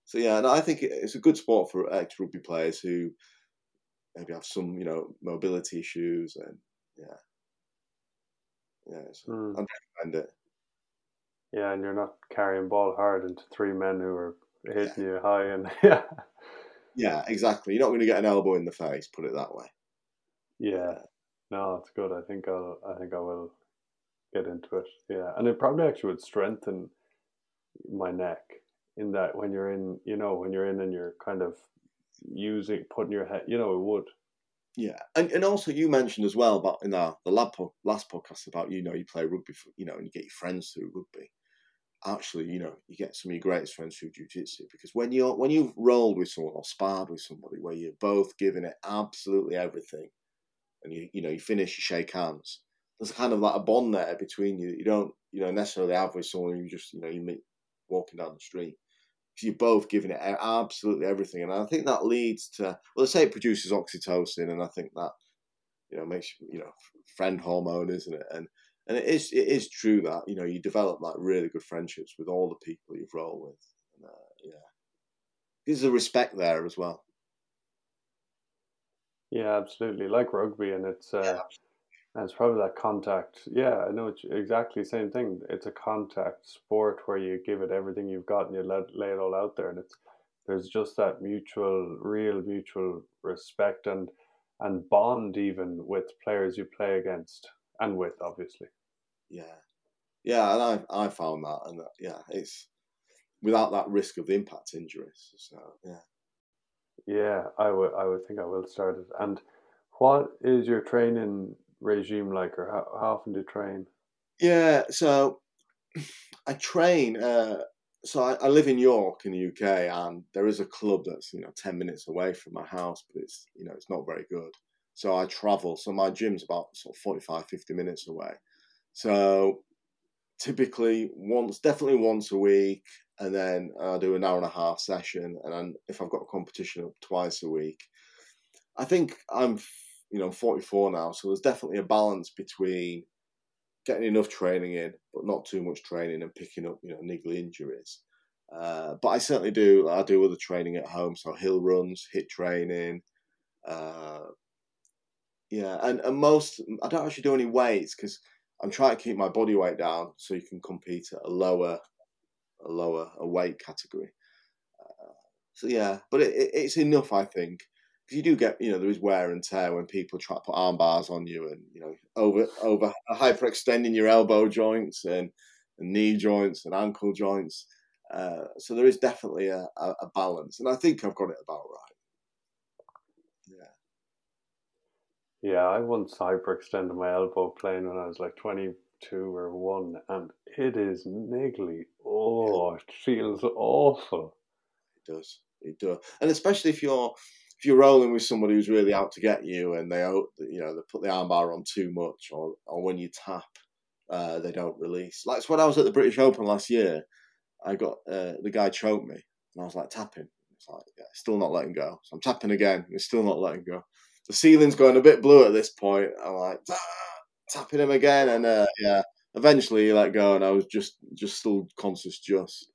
so yeah, and I think it's a good sport for ex rugby players who maybe have some you know mobility issues and yeah, yeah. So mm. I'd recommend it. Yeah, and you're not carrying ball hard into three men who are hitting yeah. you high and yeah. Yeah, exactly. You're not going to get an elbow in the face. Put it that way. Yeah, no, it's good. I think I'll. I think I will get into it. Yeah, and it probably actually would strengthen my neck in that when you're in, you know, when you're in and you're kind of using putting your head, you know, it would. Yeah, and and also you mentioned as well about in our the lab po- last podcast about you know you play rugby, for, you know, and you get your friends through rugby. Actually, you know, you get some of your greatest friends through jiu-jitsu because when you're when you've rolled with someone or sparred with somebody where you're both giving it absolutely everything, and you you know you finish, you shake hands. There's kind of like a bond there between you that you don't you know necessarily have with someone you just you know you meet walking down the street because you're both giving it absolutely everything, and I think that leads to well, they say it produces oxytocin, and I think that you know makes you know friend hormone, isn't it? And and it is it is true that you know you develop like really good friendships with all the people you've rolled with, and, uh, yeah, there's a respect there as well. Yeah, absolutely. Like rugby, and it's uh, and it's probably that contact. Yeah, I know it's exactly the same thing. It's a contact sport where you give it everything you've got and you let lay it all out there, and it's there's just that mutual, real mutual respect and and bond even with players you play against and with, obviously. Yeah, yeah, and I I found that, and that, yeah, it's without that risk of the impact injuries. So yeah. Yeah, I would. I would think I will start it. And what is your training regime like, or how, how often do you train? Yeah, so I train. Uh, so I, I, live in York in the UK, and there is a club that's you know ten minutes away from my house, but it's you know it's not very good. So I travel. So my gym's about sort of 45, 50 minutes away. So typically once, definitely once a week, and then I do an hour and a half session, and then if I've got a competition twice a week, I think I'm you know 44 now, so there's definitely a balance between getting enough training in, but not too much training and picking up you know niggly injuries. Uh, but I certainly do. I do other training at home, so hill runs, hit training. Uh, yeah, and, and most I don't actually do any weights because I'm trying to keep my body weight down so you can compete at a lower a lower a weight category. Uh, so yeah, but it, it, it's enough, I think, because you do get you know there is wear and tear when people try to put arm bars on you and you know over over hyperextending your elbow joints and, and knee joints and ankle joints. Uh, so there is definitely a, a, a, balance, and I think I've got it about right. Yeah. Yeah, I once hyperextended my elbow playing when I was like twenty two or one, and it is niggly. Oh, it feels awful. It does. It does, and especially if you're if you're rolling with somebody who's really out to get you, and they you know they put the armbar on too much, or or when you tap, uh, they don't release. Like when I was at the British Open last year, I got uh, the guy choked me, and I was like tapping. It's like yeah, still not letting go. So I'm tapping again. It's still not letting go. The ceiling's going a bit blue at this point. I'm like. Ah! Tapping him again, and uh, yeah, eventually he let go, and I was just just still conscious, just,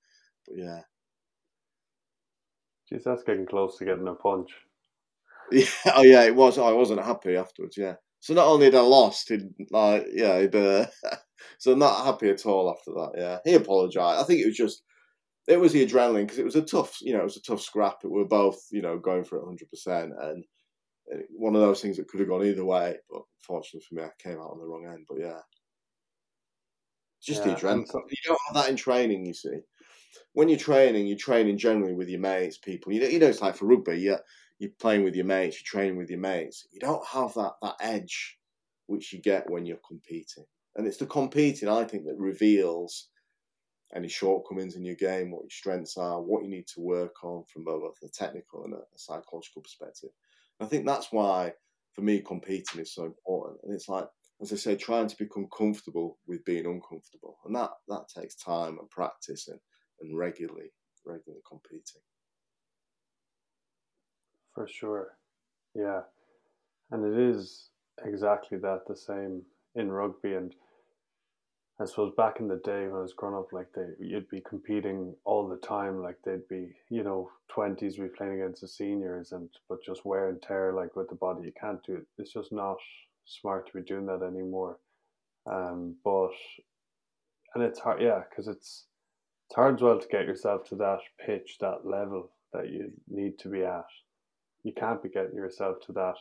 but yeah. Jeez, that's getting close to getting a punch. Yeah, oh yeah, it was. I wasn't happy afterwards. Yeah. So not only had I lost, he'd like yeah, he'd, uh, so not happy at all after that. Yeah, he apologised. I think it was just it was the adrenaline because it was a tough, you know, it was a tough scrap. We were both, you know, going for it 100, percent and one of those things that could have gone either way. But fortunately for me, I came out on the wrong end. But yeah, just yeah, the adrenaline. You don't have that in training, you see. When you're training, you're training generally with your mates, people. You know, you know, it's like for rugby. Yeah, you're playing with your mates, you're training with your mates. You don't have that that edge which you get when you're competing. And it's the competing, I think, that reveals any shortcomings in your game, what your strengths are, what you need to work on from both a technical and a, psychological perspective. I think that's why, for me, competing is so important. And it's like, as I say, trying to become comfortable with being uncomfortable, and that that takes time and practice and, and regularly regularly competing. For sure. Yeah. And it is exactly that the same in rugby. And I suppose back in the day when I was growing up, like they, you'd be competing all the time. Like they'd be, you know, twenties be playing against the seniors, and but just wear and tear like with the body. You can't do it. It's just not smart to be doing that anymore. Um, but and it's hard, yeah, because it's it's hard as well to get yourself to that pitch, that level that you need to be at you can't be getting yourself to that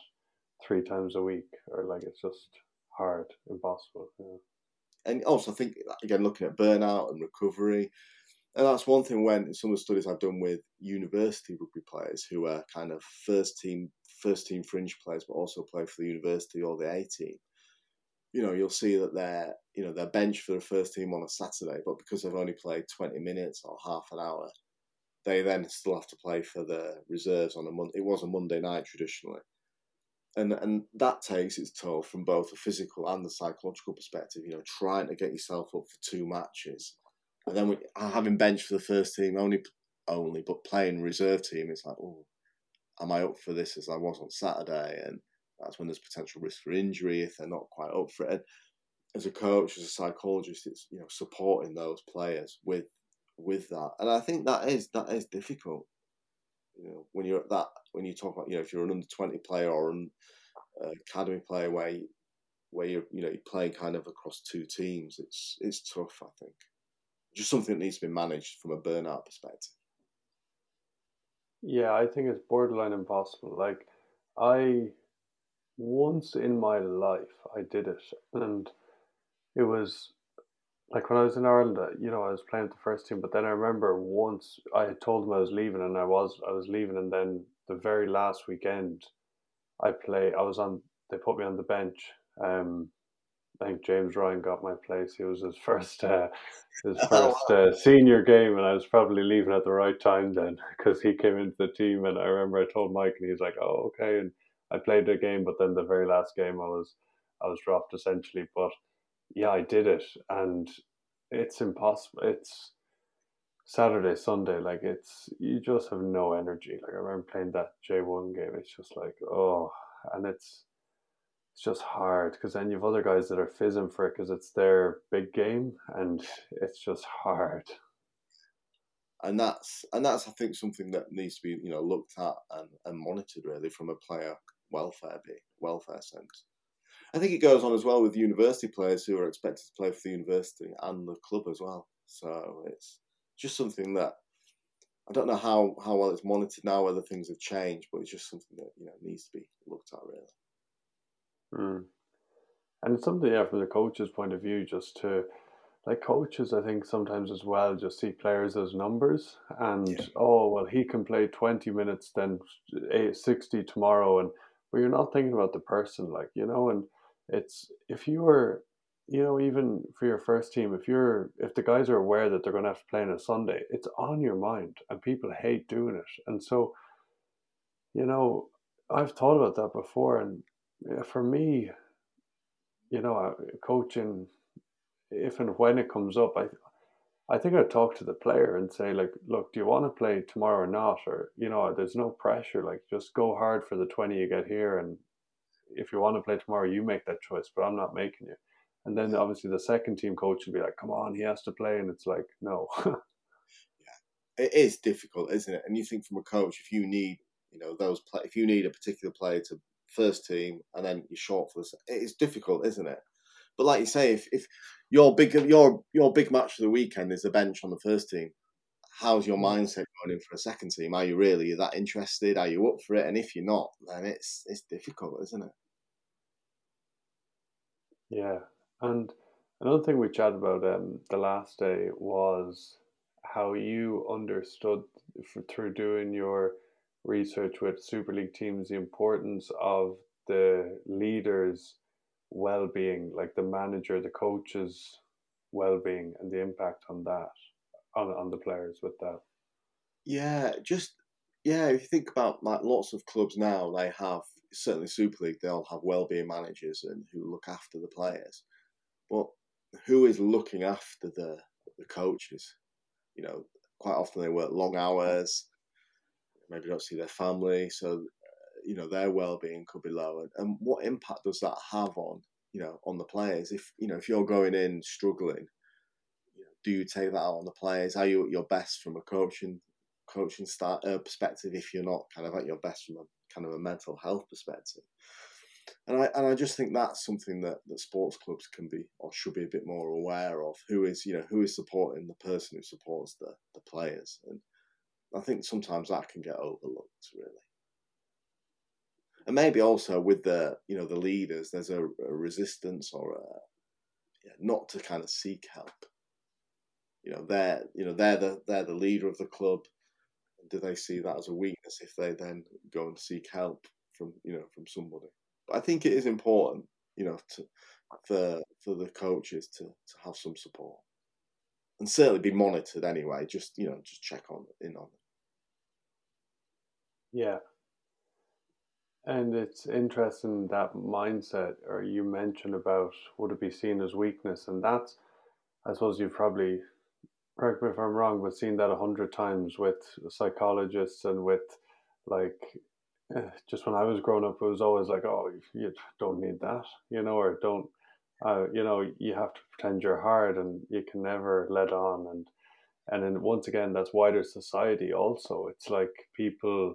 three times a week or like it's just hard, impossible. Yeah. And also, I think again, looking at burnout and recovery, and that's one thing. When in some of the studies I've done with university rugby players who are kind of first team, first team fringe players, but also play for the university or the A team, you know, you'll see that they're, you know, they're bench for the first team on a Saturday, but because they've only played twenty minutes or half an hour, they then still have to play for the reserves on a month. It was a Monday night traditionally, and and that takes its toll from both the physical and the psychological perspective. You know, trying to get yourself up for two matches, and then having bench for the first team only only, but playing reserve team, it's like, oh, am I up for this as I was on Saturday? And that's when there's potential risk for injury if they're not quite up for it. And as a coach, as a psychologist, it's you know supporting those players with with that, and I think that is that is difficult. You know, when you're at that, when you talk about, you know, if you're an under twenty player or an uh, academy player where you, where you're, you know, you're playing kind of across two teams, it's it's tough. I think just something that needs to be managed from a burnout perspective. Yeah, I think it's borderline impossible. Like I once in my life I did it, and it was like when I was in Ireland, uh, you know, I was playing with the first team, but then I remember once I had told them I was leaving, and I was I was leaving, and then the very last weekend, I play. I was on. They put me on the bench. Um, I think James Ryan got my place. He was his first uh, his first uh, senior game, and I was probably leaving at the right time then because he came into the team. And I remember I told Mike, and he's like, "Oh, okay." And I played the game, but then the very last game, I was I was dropped essentially, but yeah, I did it, and it's impossible. It's Saturday, Sunday, like it's you just have no energy. Like I remember playing that J one game. It's just like oh, and it's it's just hard because then you have other guys that are fizzing for it because it's their big game, and it's just hard. And that's and that's I think something that needs to be you know looked at and, and monitored really from a player welfare be, welfare sense. I think it goes on as well with university players who are expected to play for the university and the club as well. So it's just something that I don't know how, how well it's monitored now, whether things have changed, but it's just something that you know needs to be looked at really. Mm. And it's something, yeah, from the coach's point of view, just to like coaches, I think sometimes as well, just see players as numbers, and yeah. oh well, he can play twenty minutes, then sixty tomorrow, and but you're not thinking about the person, like you know, and it's if you were, you know, even for your first team, if you're if the guys are aware that they're going to have to play on a Sunday, it's on your mind, and people hate doing it, and so, you know, I've thought about that before, and for me, you know, uh, coaching, if and when it comes up, I I think I'd talk to the player and say, like, look, do you want to play tomorrow or not? Or, you know, there's no pressure. Like, just go hard for the 20 you get here and if you want to play tomorrow, you make that choice, but I'm not making you. And then obviously the second team coach will be like, come on, he has to play. And it's like, no. yeah. it is difficult, isn't it? And you think from a coach, if you need, you know, those play, if you need a particular player to first team and then you're short for this, it is difficult, isn't it? But like you say, if, if your big your your big match for the weekend is the bench on the first team, how's your mm. mindset going in for a second team? Are you really that interested? Are you up for it? And if you're not, then it's it's difficult, isn't it? Yeah, and another thing we chatted about um, the last day was how you understood for, through doing your research with Super League teams the importance of the leaders' well-being, like the manager, the coaches' well-being, and the impact on that on on the players with that. Yeah, just yeah. If you think about like lots of clubs now, they have certainly Super League. They'll have well-being managers and who look after the players, but who is looking after the the coaches? You know, quite often they work long hours. Maybe don't see their family, so you know their well-being could be low. And, and what impact does that have on you know on the players? If you know if you're going in struggling do you take that out on the players? Are you at your best from a coaching coaching start uh, perspective if you're not kind of at your best from a kind of a mental health perspective? And I and I just think that's something that, that sports clubs can be or should be a bit more aware of. Who is you know who is supporting the person who supports the the players, and I think sometimes that can get overlooked really. And maybe also with the you know the leaders, there's a, a resistance or a yeah, not to kind of seek help you know they're you know they're the they're the leader of the club. Do they see that as a weakness if they then go and seek help from you know from somebody? But I think it is important, you know, to for for the coaches to to have some support and certainly be monitored anyway. Just you know, just check on in on them. Yeah. And it's interesting that mindset, or you mentioned about would it be seen as weakness, and that's, I suppose you've probably correct me if I'm wrong, but seen that a hundred times with psychologists and with like eh, just when I was growing up, it was always like, oh, you don't need that, you know, or don't, uh, you know, you have to pretend you're hard and you can never let on. And, and then once again, that's wider society also. It's like people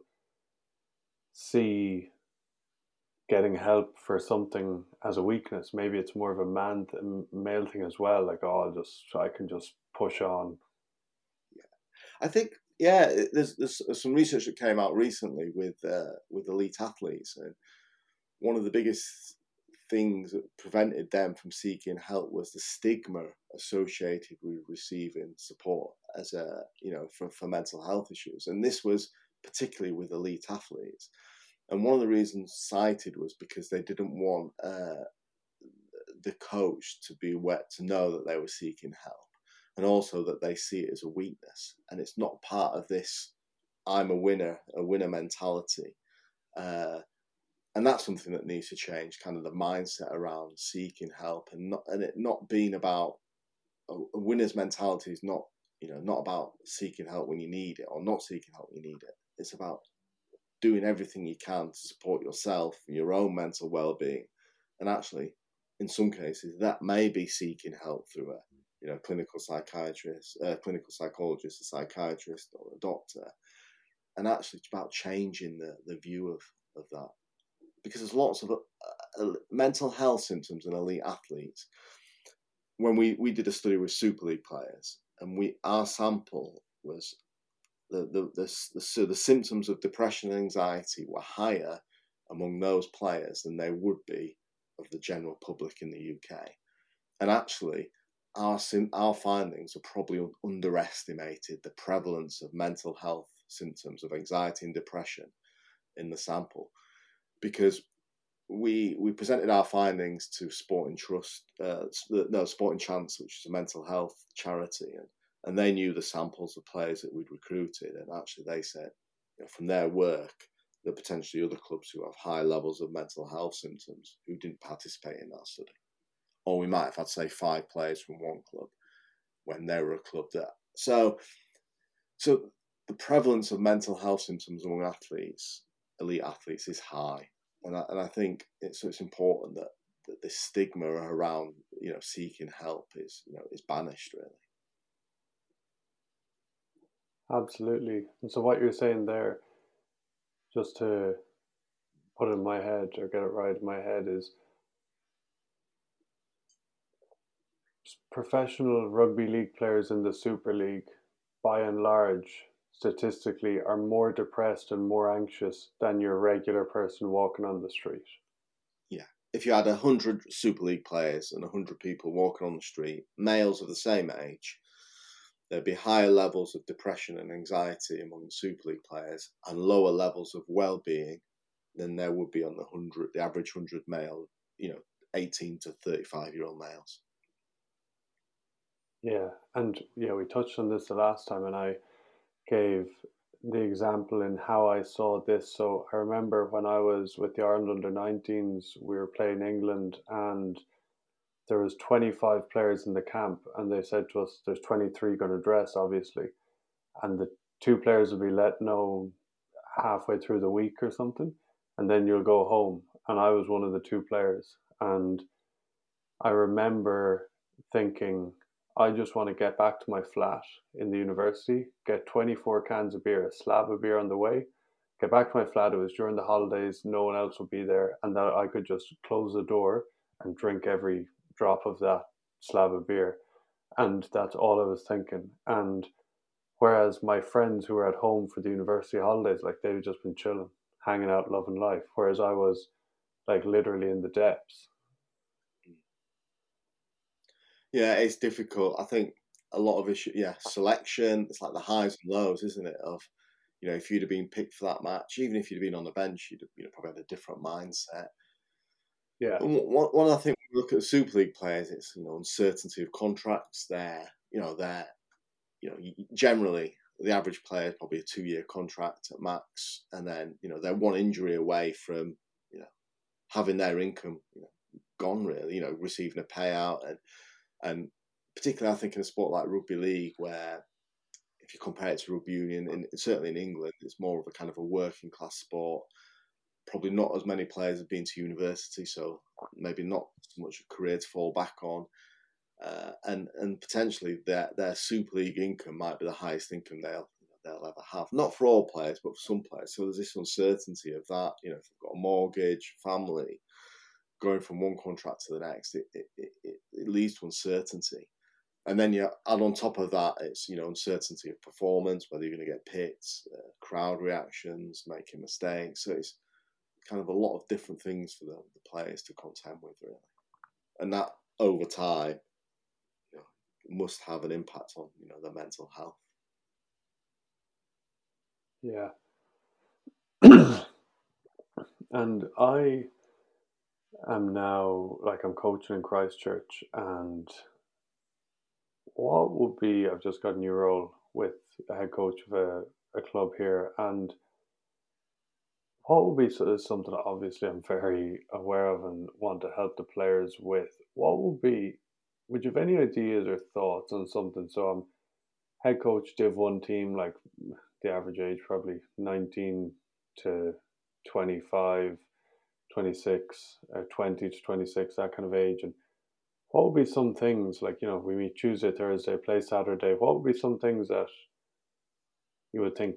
see getting help for something as a weakness. Maybe it's more of a man, male thing as well. Like, oh, I'll just, I can just push on. Yeah, I think yeah, there's, there's some research that came out recently with uh, with elite athletes, and one of the biggest things that prevented them from seeking help was the stigma associated with receiving support as a you know for, for mental health issues, and this was particularly with elite athletes. And one of the reasons cited was because they didn't want uh, the coach to be wet to know that they were seeking help and also that they see it as a weakness. And it's not part of this i'm a winner a winner mentality. Uh, and that's something that needs to change kind of the mindset around seeking help and not and it not being about a, winner's mentality is not you know not about seeking help when you need it or not seeking help when you need it. It's about doing everything you can to support yourself and your own mental well-being. And actually in some cases that may be seeking help through a you know, clinical psychiatrist, uh, clinical psychologist, a psychiatrist, or a doctor, and actually it's about changing the, the view of, of that. Because there's lots of uh, uh, mental health symptoms in elite athletes. When we, we did a study with Super League players, and we our sample was the, the, the, the, the symptoms of depression and anxiety were higher among those players than they would be of the general public in the UK. And actually, our our findings have probably underestimated the prevalence of mental health symptoms of anxiety and depression in the sample. Because we we presented our findings to Sporting Trust, uh, no Sporting Chance, which is a mental health charity, and, and they knew the samples of players that we'd recruited, and actually they said you know, from their work there are potentially other clubs who have high levels of mental health symptoms who didn't participate in that study or we might have had say five players from one club when they were a club that so so the prevalence of mental health symptoms among athletes, elite athletes, is high, and I, and I think it's it's important that that this stigma around you know seeking help is you know is banished really. Absolutely. And so what you're saying there, just to put in my head or get it right in my head, is professional rugby league players in the Super League, by and large, statistically, are more depressed and more anxious than your regular person walking on the street. Yeah. If you had 100 Super League players and 100 people walking on the street, males of the same age, there'd be higher levels of depression and anxiety among the Super League players and lower levels of well-being than there would be on the hundred, the average hundred male, you know, eighteen to thirty-five year old males. Yeah, and yeah, we touched on this the last time, and I gave the example in how I saw this. So I remember when I was with the Ireland under 19s, we were playing England, and there was 25 players in the camp and they said to us there's 23 going to dress obviously and the two players will be let know halfway through the week or something and then you'll go home and i was one of the two players and i remember thinking i just want to get back to my flat in the university get 24 cans of beer a slab of beer on the way get back to my flat it was during the holidays no one else would be there and that i could just close the door and drink every drop of that slab of beer. And that's all I was thinking. And whereas my friends who were at home for the university holidays, like they'd just been chilling, hanging out, loving life. Whereas I was like literally in the depths. Yeah, it's difficult. I think a lot of issue, yeah, selection. It's like the highs and lows, isn't it? Of you know, if you'd have been picked for that match, even if you'd have been on the bench, you'd have, you know probably had a different mindset. Yeah. One, one I think we look at the Super League players, it's you know uncertainty of contracts. They're you know they're you know generally the average player is probably a two year contract at max, and then you know they're one injury away from you know having their income you know, gone really. You know receiving a payout and and particularly I think in a sport like rugby league where if you compare it to rugby union, in, certainly in England, it's more of a kind of a working class sport probably not as many players have been to university, so maybe not so much a career to fall back on. Uh, and and potentially their their Super League income might be the highest income they'll they'll ever have. Not for all players, but for some players. So there's this uncertainty of that. You know, if they've got a mortgage, family, going from one contract to the next, it it, it, it leads to uncertainty. And then you add on top of that, it's you know uncertainty of performance, whether you're going to get pits, uh, crowd reactions, making mistakes. So it's kind of a lot of different things for the, the players to contend with, really. And that over time, you know, must have an impact on you know their mental health. Yeah. and I am now like I'm coaching in Christchurch, and what would be I've just got a new role with a head coach of a, a club here, and what would be something that obviously I'm very aware of and want to help the players with? What would be, would you have any ideas or thoughts on something? So I'm head coach Div 1 team, like the average age probably 19 to 25, 26, uh, 20 to 26, that kind of age. And what would be some things like, you know, we meet Tuesday, Thursday, play Saturday. What would be some things that you would think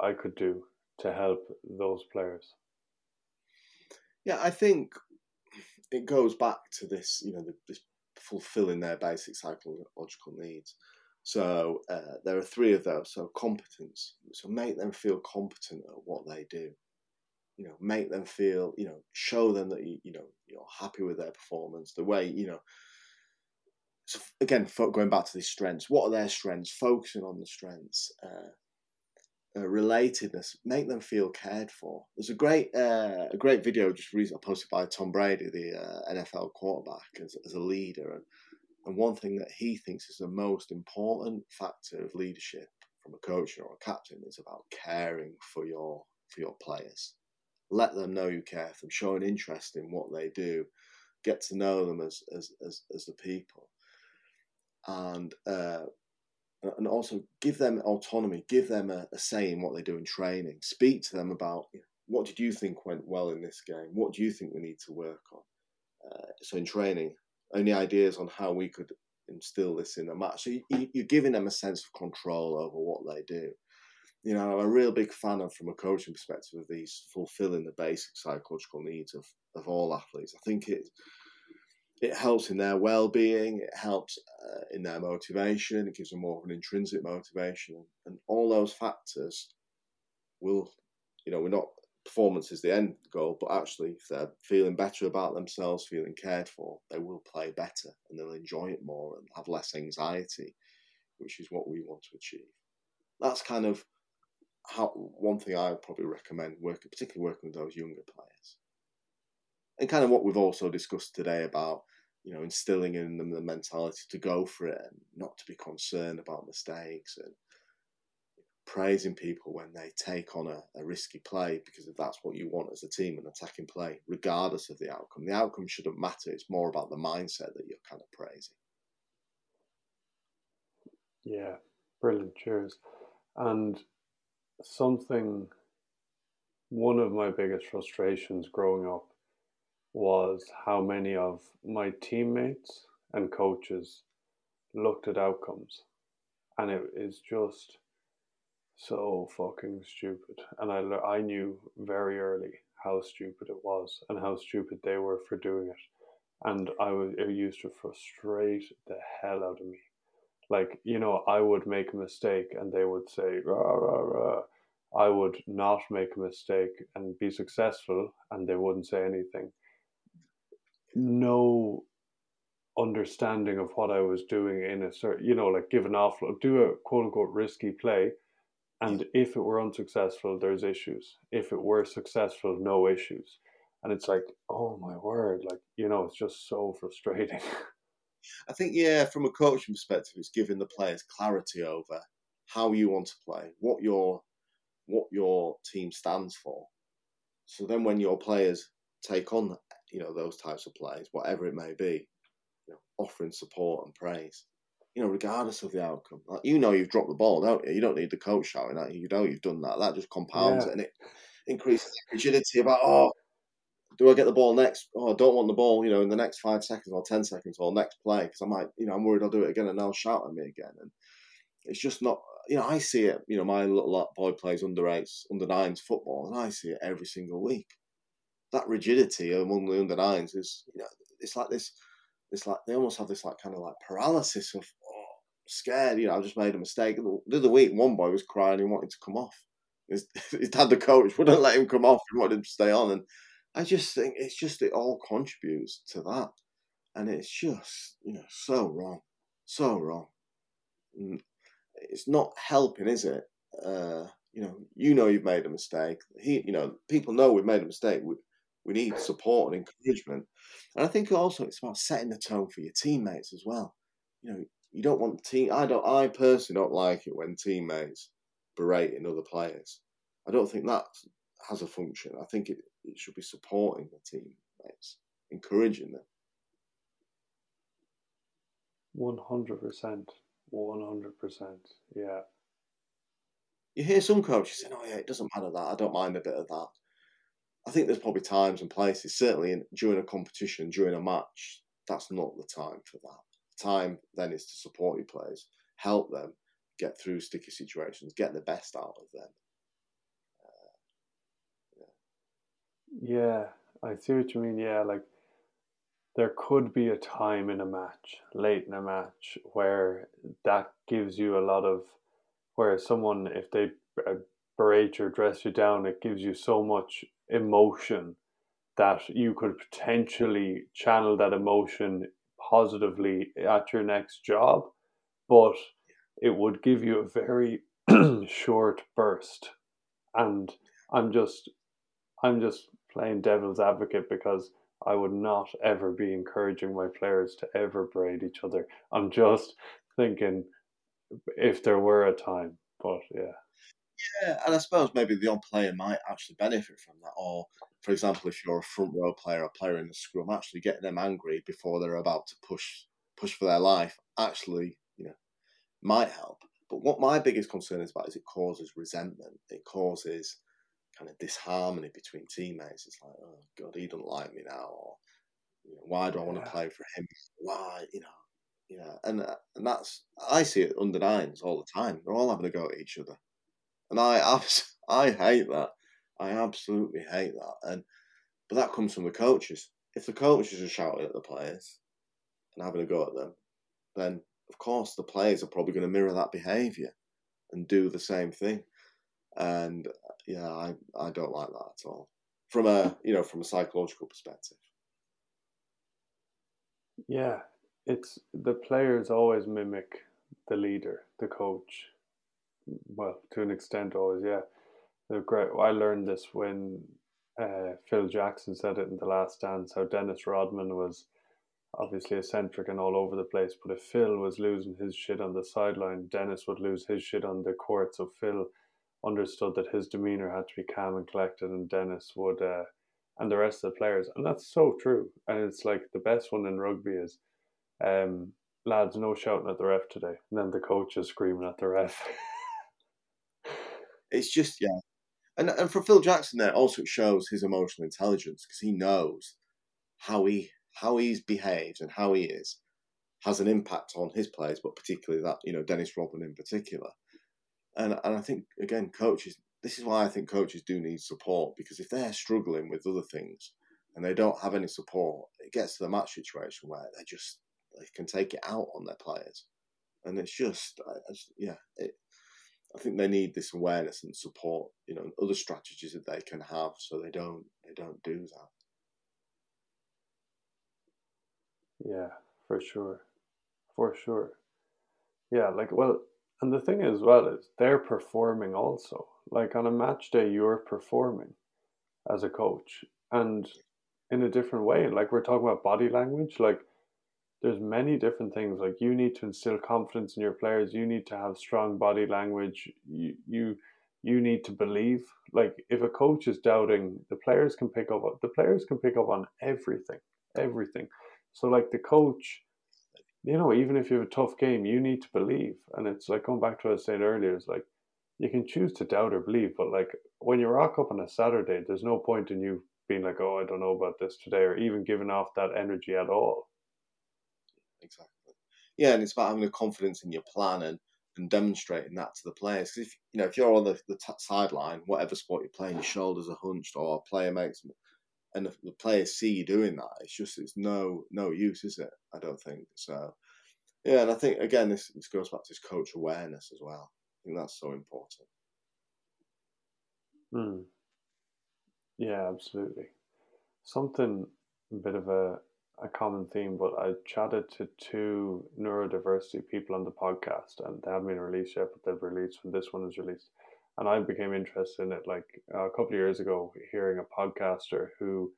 I could do to help those players? Yeah, I think it goes back to this, you know, this fulfilling their basic psychological needs. So uh, there are three of those. So competence. So make them feel competent at what they do. You know, make them feel. You know, show them that you, you know you're happy with their performance. The way you know. So again, going back to these strengths. What are their strengths? Focusing on the strengths. Uh, uh, relatedness, make them feel cared for. There's a great uh, a great video just recently posted by Tom Brady, the uh, NFL quarterback, as, as a leader, and, and one thing that he thinks is the most important factor of leadership from a coach or a captain is about caring for your for your players. Let them know you care for them, show an interest in what they do, get to know them as as as, as the people, and uh, and also give them autonomy, give them a, a, say in what they do in training. Speak to them about what did you think went well in this game? What do you think we need to work on? Uh, so in training, any ideas on how we could instill this in a match. So you, you're giving them a sense of control over what they do. You know, I'm a real big fan of, from a coaching perspective, of these fulfilling the basic psychological needs of, of all athletes. I think it it helps in their well-being. It helps uh, in their motivation. It gives them more of an intrinsic motivation, and all those factors will, you know, we're not performance is the end goal, but actually, if they're feeling better about themselves, feeling cared for, they will play better and they'll enjoy it more and have less anxiety, which is what we want to achieve. That's kind of how one thing I would probably recommend working, particularly working with those younger players, and kind of what we've also discussed today about you know instilling in them the mentality to go for it and not to be concerned about mistakes and praising people when they take on a, a, risky play because if that's what you want as a team, an attacking play, regardless of the outcome. The outcome shouldn't matter. It's more about the mindset that you're kind of praising. Yeah, brilliant. Cheers. And something, one of my biggest frustrations growing up was how many of my teammates and coaches looked at outcomes. And it is just so fucking stupid. And I, I knew very early how stupid it was and how stupid they were for doing it. And I was, it used to frustrate the hell out of me. Like, you know, I would make a mistake and they would say, rah, rah, rah. I would not make a mistake and be successful and they wouldn't say anything. No understanding of what I was doing in a certain, you know, like give an awful, do a quote unquote risky play and if it were unsuccessful, there's issues. If it were successful, no issues. And it's like, oh my word, like, you know, it's just so frustrating. I think, yeah, from a coaching perspective, it's giving the players clarity over how you want to play, what your what your team stands for. So then when your players take on, you know, those types of plays, whatever it may be, you know, offering support and praise, you know, regardless of the outcome. Like, you know you've dropped the ball, don't you? You don't need the coach shouting at you. You know you've done that. That just compounds yeah. it and it increases the rigidity about, oh, do I get the ball next? Oh, I don't want the ball, you know, in the next five seconds or 10 seconds or next play because I might, you know, I'm worried I'll do it again and they'll shout at me again. And it's just not, you know, I see it, you know, my little boy plays under eights, under nines football and I see it every single week. That rigidity among the under nines is, you know, it's like this, it's like they almost have this like kind of like paralysis of oh, scared. You know, I just made a mistake. The other week, one boy was crying and wanted to come off. His, his dad, the coach, wouldn't let him come off. He wanted him to stay on. And I just think it's just, it all contributes to that. And it's just, you know, so wrong. So wrong. It's not helping, is it? Uh, you know, you know you've made a mistake. He, you know, people know we've made a mistake. We, we need support and encouragement. And I think also it's about setting the tone for your teammates as well. You know, you don't want team. I don't. I personally don't like it when teammates berating other players. I don't think that has a function. I think it, it should be supporting the teammates, encouraging them. One hundred percent. One hundred percent. Yeah. You hear some coaches saying, "Oh yeah, it doesn't matter that. I don't mind a bit of that." I think there's probably times and places, certainly in, during a competition, during a match, that's not the time for that The time then is to support your players, help them get through sticky situations, get the best out of them. Yeah. I see what you mean. Yeah, like there could be a time in a match, late in a match, where that gives you a lot of, where someone, if they uh, berate or dress you down, it gives you so much emotion that you could potentially channel that emotion positively at your next job, but it would give you a very short burst. And I'm just I'm just playing devil's advocate because I would not ever be encouraging my players to ever braid each other. I'm just thinking if there were a time, but yeah. Yeah, and I suppose maybe the odd player might actually benefit from that. Or, for example, if you're a front row player, a player in the scrum, actually getting them angry before they're about to push push for their life actually, you know, might help. But what my biggest concern is about is it causes resentment. It causes kind of disharmony between teammates. It's like, oh God, he doesn't like me now, or you know, why do I want to play for him? Why, you know, Yeah, and uh, and that's I see it under nines all the time. They're all having a go at each other, and I I hate that. I absolutely hate that. And but that comes from the coaches. If the coaches are shouting at the players and having a go at them, then of course the players are probably going to mirror that behaviour and do the same thing. And yeah, I, I don't like that at all. From a you know from a psychological perspective. Yeah, it's the players always mimic the leader, the coach. Well, to an extent, always, yeah. They're great. I learned this when uh, Phil Jackson said it in The Last Dance. How Dennis Rodman was obviously eccentric and all over the place, but if Phil was losing his shit on the sideline, Dennis would lose his shit on the court. So Phil understood that his demeanor had to be calm and collected, and Dennis would, uh, and the rest of the players, and that's so true. And it's like the best one in rugby is, um, lads, no shouting at the ref today, and then the coach is screaming at the ref. it's just yeah, and and for Phil Jackson, there also shows his emotional intelligence because he knows how he how he's behaved and how he is has an impact on his players, but particularly that you know Dennis Rodman in particular. And and I think again, coaches. This is why I think coaches do need support because if they're struggling with other things and they don't have any support, it gets to the match situation where they just they can take it out on their players, and it's just, I, I just yeah, it, I think they need this awareness and support, you know, and other strategies that they can have so they don't they don't do that. Yeah, for sure. For sure. Yeah, like well, and the thing as well is they're performing also. Like on a match day, you're performing as a coach and in a different way. Like we're talking about body language, like there's many different things. Like you need to instill confidence in your players. You need to have strong body language. You you you need to believe. Like if a coach is doubting, the players can pick up. The players can pick up on everything, everything. So like the coach you know, even if you have a tough game, you need to believe. And it's like going back to what I was saying earlier, it's like you can choose to doubt or believe, but like when you rock up on a Saturday, there's no point in you being like, oh, I don't know about this today, or even giving off that energy at all. Exactly. Yeah, and it's about having a confidence in your plan and, and demonstrating that to the players. Because if you know if you're on the, the t- sideline, whatever sport you're playing, your shoulders are hunched, or a player makes and the, players see you doing that, it's just it's no no use, is it? I don't think so. Yeah, and I think again this this goes back to this coach awareness as well. I think that's so important. Hmm. Yeah, absolutely. Something a bit of a a common theme, but I chatted to two neurodiversity people on the podcast, and they haven't been released yet, but they've released when this one is released and I became interested in it like uh, a couple of years ago, hearing a podcaster who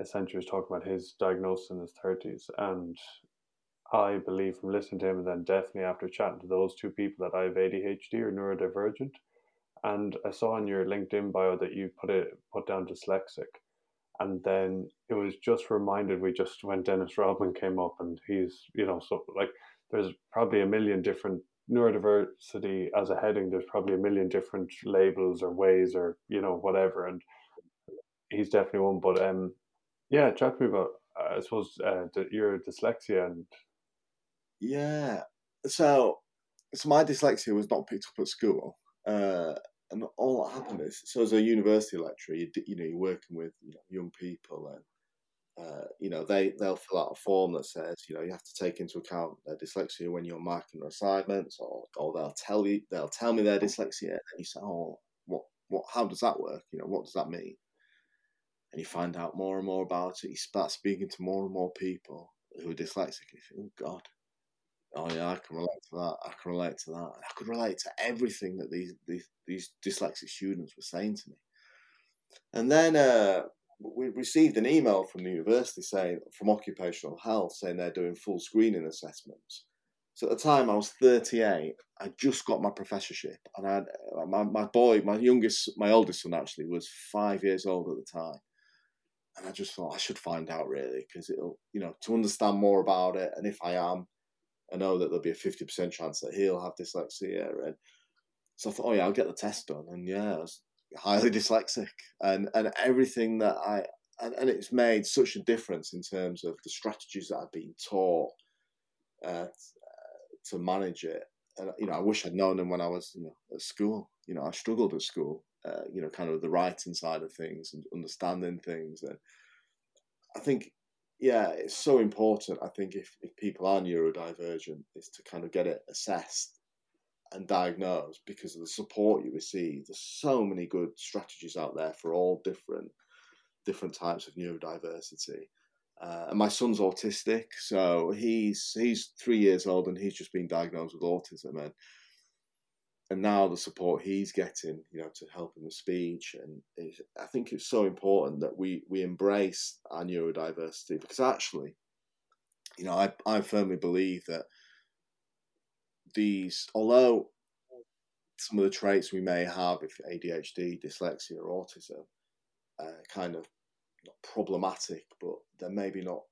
essentially was talking about his diagnosis in his thirties, and I believe from listening to him, and then definitely after chatting to those two people, that I have ADHD or neurodivergent. And I saw in your LinkedIn bio that you put it put down dyslexic, and then it was just reminded we just when Dennis Rodman came up, and he's you know so like there's probably a million different neurodiversity as a heading, there's probably a million different labels or ways or you know whatever, and he's definitely one. But um, yeah, chat to me about uh, I suppose uh, your dyslexia and yeah. So so my dyslexia was not picked up at school. Uh, and all that happened is, so as a university lecturer, you, you know, you're working with you know, young people and uh, you know, they they'll fill out a form that says, you know, you have to take into account their dyslexia when you're marking their assignments, or or they'll tell you they'll tell me their dyslexia, and you say, oh, what what how does that work? You know, what does that mean? And you find out more and more about it. You start speaking to more and more people who are dyslexic, and you think, oh God, oh yeah, I can relate to that. I can relate to that. I could relate to everything that these these these dyslexic students were saying to me. And then uh, we received an email from the university saying, from occupational health, saying they're doing full screening assessments. So at the time, I was 38. I just got my professorship, and I uh, my my boy, my youngest, my oldest son actually was five years old at the time, and I just thought I should find out really because it'll, you know, to understand more about it, and if I am, I know that there'll be a 50% chance that he'll have dyslexia, and so I thought, oh yeah, I'll get the test done, and yeah, I was highly dyslexic, and and everything that I and, and it's made such a difference in terms of the strategies that I've been taught uh, to manage it. And you know, I wish I'd known them when I was you know at school. You know, I struggled at school. Uh, you know, kind of the writing side of things and understanding things. And I think, yeah, it's so important. I think if if people are neurodivergent, is to kind of get it assessed and diagnosed because of the support you receive. There's so many good strategies out there for all different different types of neurodiversity. Uh, and my son's autistic, so he's he's three years old and he's just been diagnosed with autism, and and now the support he's getting, you know, to help him with speech, and I think it's so important that we we embrace our neurodiversity because actually, you know, I I firmly believe that these, although some of the traits we may have if ADHD, dyslexia, or autism, uh, kind of problematic, but they're maybe not,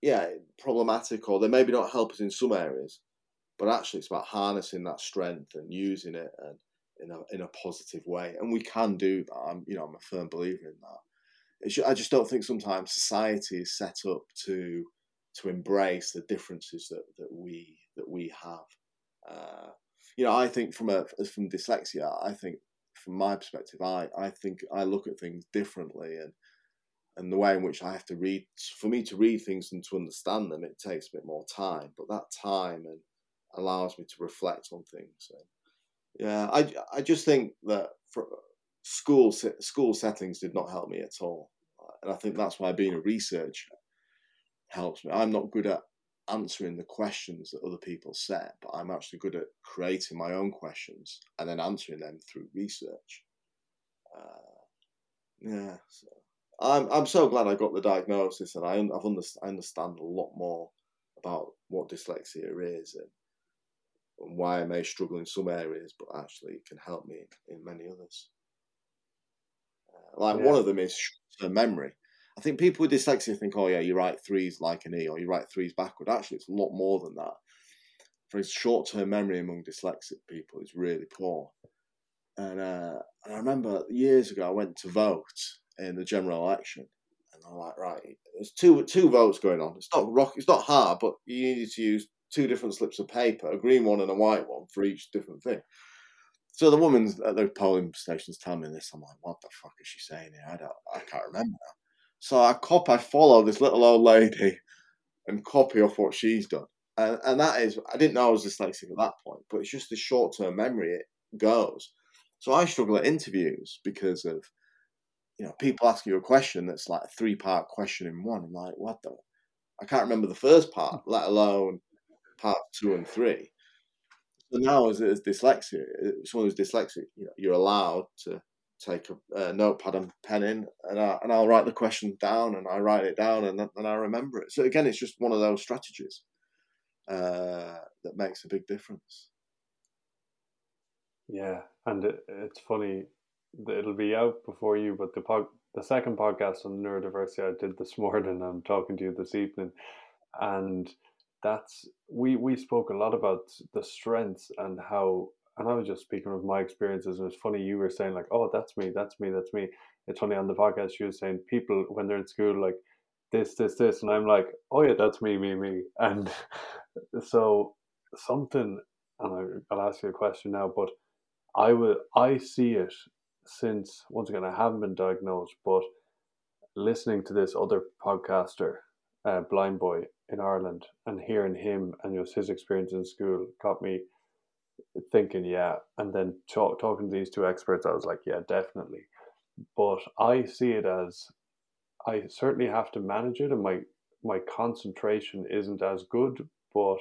yeah, problematic, or they maybe not help us in some areas. But actually, it's about harnessing that strength and using it and in a in a positive way, and we can do that. I'm, you know, I'm a firm believer in that. It's, I just don't think sometimes society is set up to to embrace the differences that, that we that we have. Uh, you know, I think from a from dyslexia, I think from my perspective, I I think I look at things differently, and and the way in which I have to read, for me to read things and to understand them, it takes a bit more time. But that time and allows me to reflect on things. And yeah, I, I just think that for school school settings did not help me at all, and I think that's why being a researcher helps me. I'm not good at answering the questions that other people set, but I'm actually good at creating my own questions and then answering them through research. Uh, yeah, so I'm I'm so glad I got the diagnosis, and I I've understand, I understand a lot more about what dyslexia is and, and why I may struggle in some areas, but actually it can help me in many others. Uh, like yeah. one of them is short-term memory. I think people with dyslexia think, oh yeah, you write threes like an E or you write threes backward. Actually, it's a lot more than that. For short-term memory among dyslexic people is really poor. And, uh, I remember years ago I went to vote in the general election. And I'm like, right, there's two two votes going on. It's not rock, it's not hard, but you needed to use two different slips of paper, a green one and a white one for each different thing. So the woman's at the polling stations telling me this. I'm like, what the fuck is she saying here? I don't, I can't remember now. So I copy, I follow this little old lady and copy off what she's done. And, and that is, I didn't know I was dyslexic at that point, but it's just the short term memory it goes. So I struggle at interviews because of you know, people ask you a question that's like a three part question in one. I'm like, what the? I can't remember the first part, let alone part two and three. So now, as, as dyslexia, someone who's dyslexic, you know, you're allowed to take a, a, notepad and pen in, and, I, and I'll write the question down, and I write it down, and then I remember it. So again, it's just one of those strategies uh, that makes a big difference. Yeah, and it, it's funny it'll be out before you, but the pod, the second podcast on neurodiversity I did this morning, I'm talking to you this evening, and that's we we spoke a lot about the strengths and how and I was just speaking of my experiences and it's funny you were saying like oh that's me that's me that's me. It's funny on the podcast you were saying people when they're in school like this this this and I'm like oh yeah that's me me me and so something and I'll ask you a question now but I will I see it since once again I haven't been diagnosed, but listening to this other podcaster, uh, Blindboy in Ireland, and hearing him and just his experience in school got me thinking, yeah. And then talk, talking to these two experts, I was like, yeah, definitely. But I see it as I certainly have to manage it, and my my concentration isn't as good. But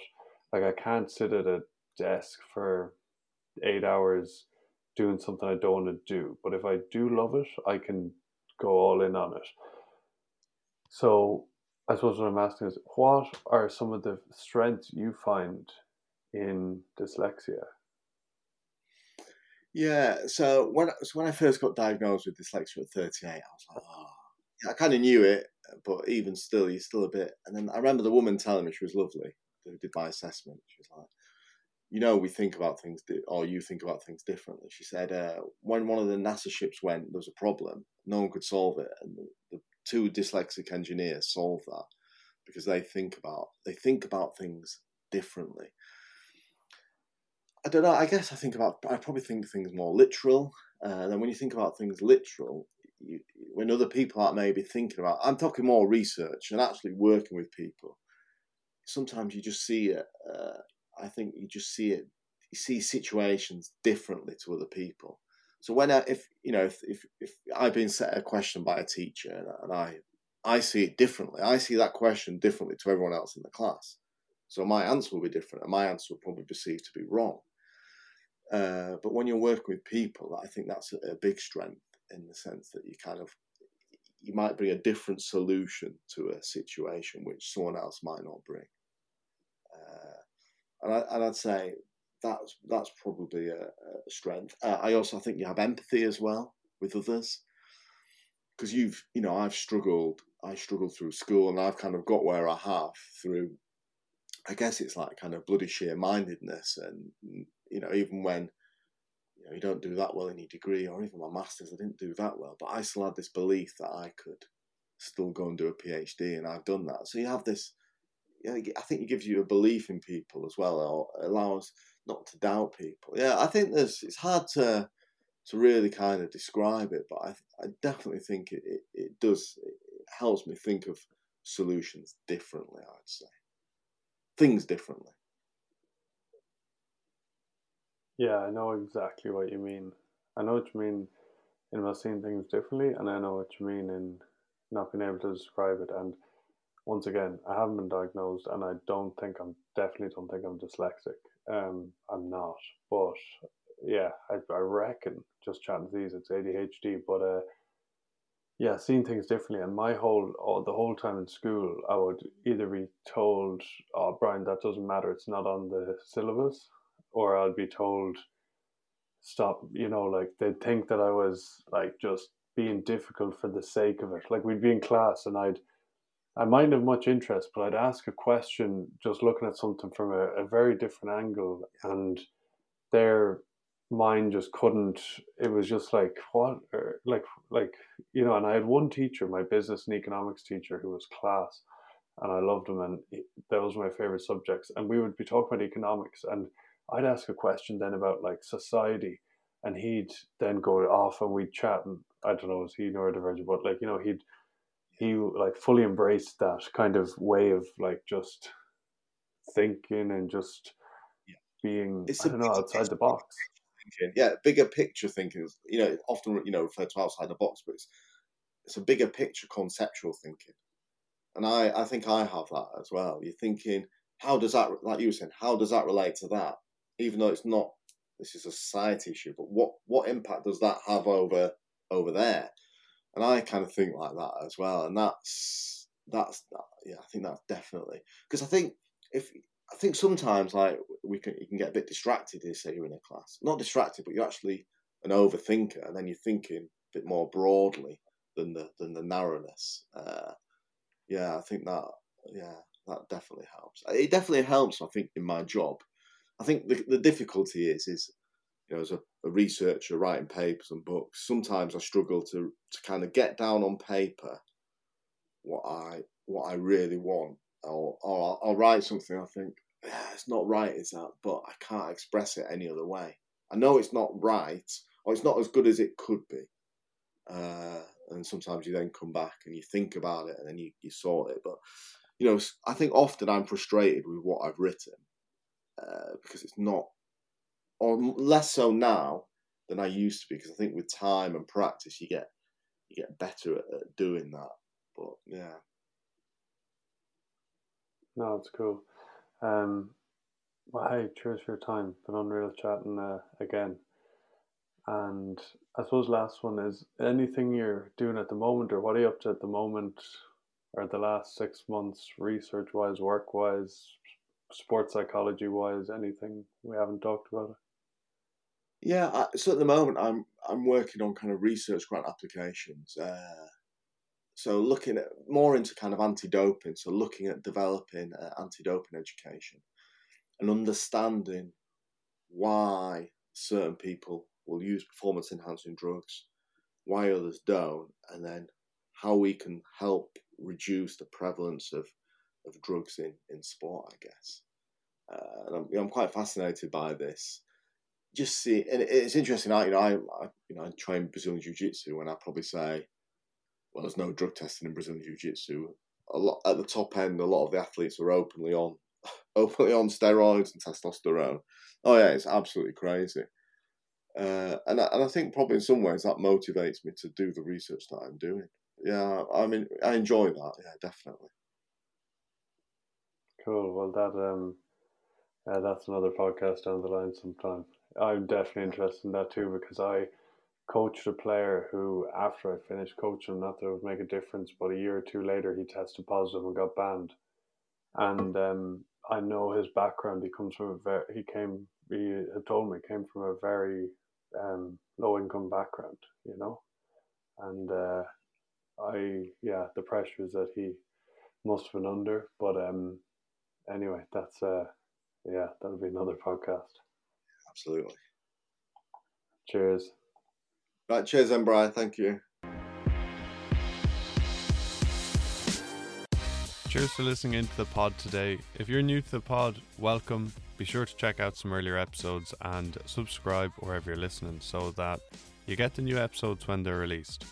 like I can't sit at a desk for eight hours doing something I don't want to do. But if I do love it, I can go all in on it. So I suppose what I'm asking is what are some of the strengths you find in dyslexia? Yeah, so when so when I first got diagnosed with dyslexia at 38, I was like, oh, yeah, I kind of knew it, but even still, you're still a bit. And then I remember the woman telling me she was lovely, who did my assessment. She was like, you know, we think about things, or you think about things differently. She said, uh, when one of the NASA ships went, there was a problem. No one could solve it. And the, the two dyslexic engineers solved that because they think about they think about things differently. I don't know. I guess I think about. I probably think things more literal. Uh, then when you think about things literal, you, when other people are maybe thinking about, I'm talking more research and actually working with people. Sometimes you just see it. Uh, I think you just see it. You see situations differently to other people. So when I, if you know if, if if I've been set a question by a teacher and I I see it differently, I see that question differently to everyone else in the class. So my answer will be different, and my answer will probably be perceived to be wrong. Uh, but when you're working with people, I think that's a, a, big strength in the sense that you kind of you might bring a different solution to a situation which someone else might not bring. Uh, and, I, and I'd say that's that's probably a, a strength. Uh, I also think you have empathy as well with others because you've you know I've struggled I struggled through school and I've kind of got where I have through I guess it's like kind of bloody sheer mindedness and you know, even when you know you don't do that well in your degree or even my masters, I didn't do that well, but I still had this belief that I could still go and do a PhD, and I've done that. So you have this. You know, I think it gives you a belief in people as well, or allows not to doubt people. Yeah, I think there's. It's hard to to really kind of describe it, but I, I definitely think it, it, it does. It helps me think of solutions differently. I'd say things differently. Yeah, I know exactly what you mean. I know what you mean in about seeing things differently, and I know what you mean in not being able to describe it. And once again, I haven't been diagnosed, and I don't think I'm definitely don't think I'm dyslexic. Um, I'm not, but yeah, I, I reckon just chatting to these, it's ADHD. But uh, yeah, seeing things differently. And my whole, oh, the whole time in school, I would either be told, "Oh, Brian, that doesn't matter. It's not on the syllabus," or I'll be told stop you know like they'd think that I was like just being difficult for the sake of it. Like we'd be in class and I'd I might have much interest but I'd ask a question just looking at something from a, a very different angle and their mind just couldn't it was just like what er, like like you know and I had one teacher my business and economics teacher who was class and I loved him and that was my favorite subjects and we would be talking about economics and I'd ask a question then about like society, and he'd then go off and we'd chat. And I don't know, was he neurodivergent? But like you know, he'd he like fully embraced that kind of way of like just thinking and just yeah. being it's I don't know outside the box. Thinking. Yeah, bigger picture thinking. You know, often you know referred to outside the box, but it's it's a bigger picture conceptual thinking. And I, I think I have that as well. You're thinking, how does that, like you were saying, how does that relate to that? Even though it's not this is a society issue, but what what impact does that have over over there? And I kind of think like that as well, and that's that's yeah, I think that's definitely because I think if I think sometimes like we can you can get a bit distracted. You say you're in a class, not distracted, but you're actually an overthinker, and then you're thinking a bit more broadly than the than the narrowness. Uh, yeah, I think that yeah that definitely helps. It definitely helps. I think in my job I think the, the difficulty is is you know as a, a, researcher writing papers and books, sometimes I struggle to to kind of get down on paper what I what I really want, or, or I'll, I'll write something I think yeah, it's not right, is that? But I can't express it any other way. I know it's not right, or it's not as good as it could be. Uh, and sometimes you then come back and you think about it and then you, you sort it. But, you know, I think often I'm frustrated with what I've written uh, because it's not, or less so now than I used to be. Because I think with time and practice, you get you get better at, at doing that. But yeah. No, it's cool. Um, well, hey, cheers for your time. Been unreal chatting uh, again. And I suppose last one is anything you're doing at the moment, or what are you up to at the moment, or the last six months, research wise, work wise, sports psychology wise, anything we haven't talked about it? Yeah, I, so at the moment I'm I'm working on kind of research grant applications. Uh, so looking at more into kind of anti-doping, so looking at developing uh, anti-doping education and understanding why certain people will use performance enhancing drugs, why others don't, and then how we can help reduce the prevalence of of drugs in, in sport, I guess. Uh, and I'm, you know, I'm quite fascinated by this. Just see, and it's interesting. I, you know, I, I you know, I train Brazilian Jiu Jitsu, and I probably say, well, there's no drug testing in Brazilian Jiu Jitsu. A lot at the top end, a lot of the athletes are openly on, openly on steroids and testosterone. Oh yeah, it's absolutely crazy. Uh, and I, and I think probably in some ways that motivates me to do the research that I'm doing. Yeah, I mean, I enjoy that. Yeah, definitely. Cool. Well, that um, uh, that's another podcast down the line sometime. I'm definitely interested in that too because I coached a player who, after I finished coaching, not that it would make a difference, but a year or two later, he tested positive and got banned. And um, I know his background. He comes from a very, he came, he had told me, came from a very um, low income background, you know, and uh, I, yeah, the pressures that he must have been under. But um, anyway, that's uh, yeah, that'll be another podcast. Absolutely. Cheers. Right, cheers, then, Brian. Thank you. Cheers for listening into the pod today. If you're new to the pod, welcome. Be sure to check out some earlier episodes and subscribe wherever you're listening so that you get the new episodes when they're released.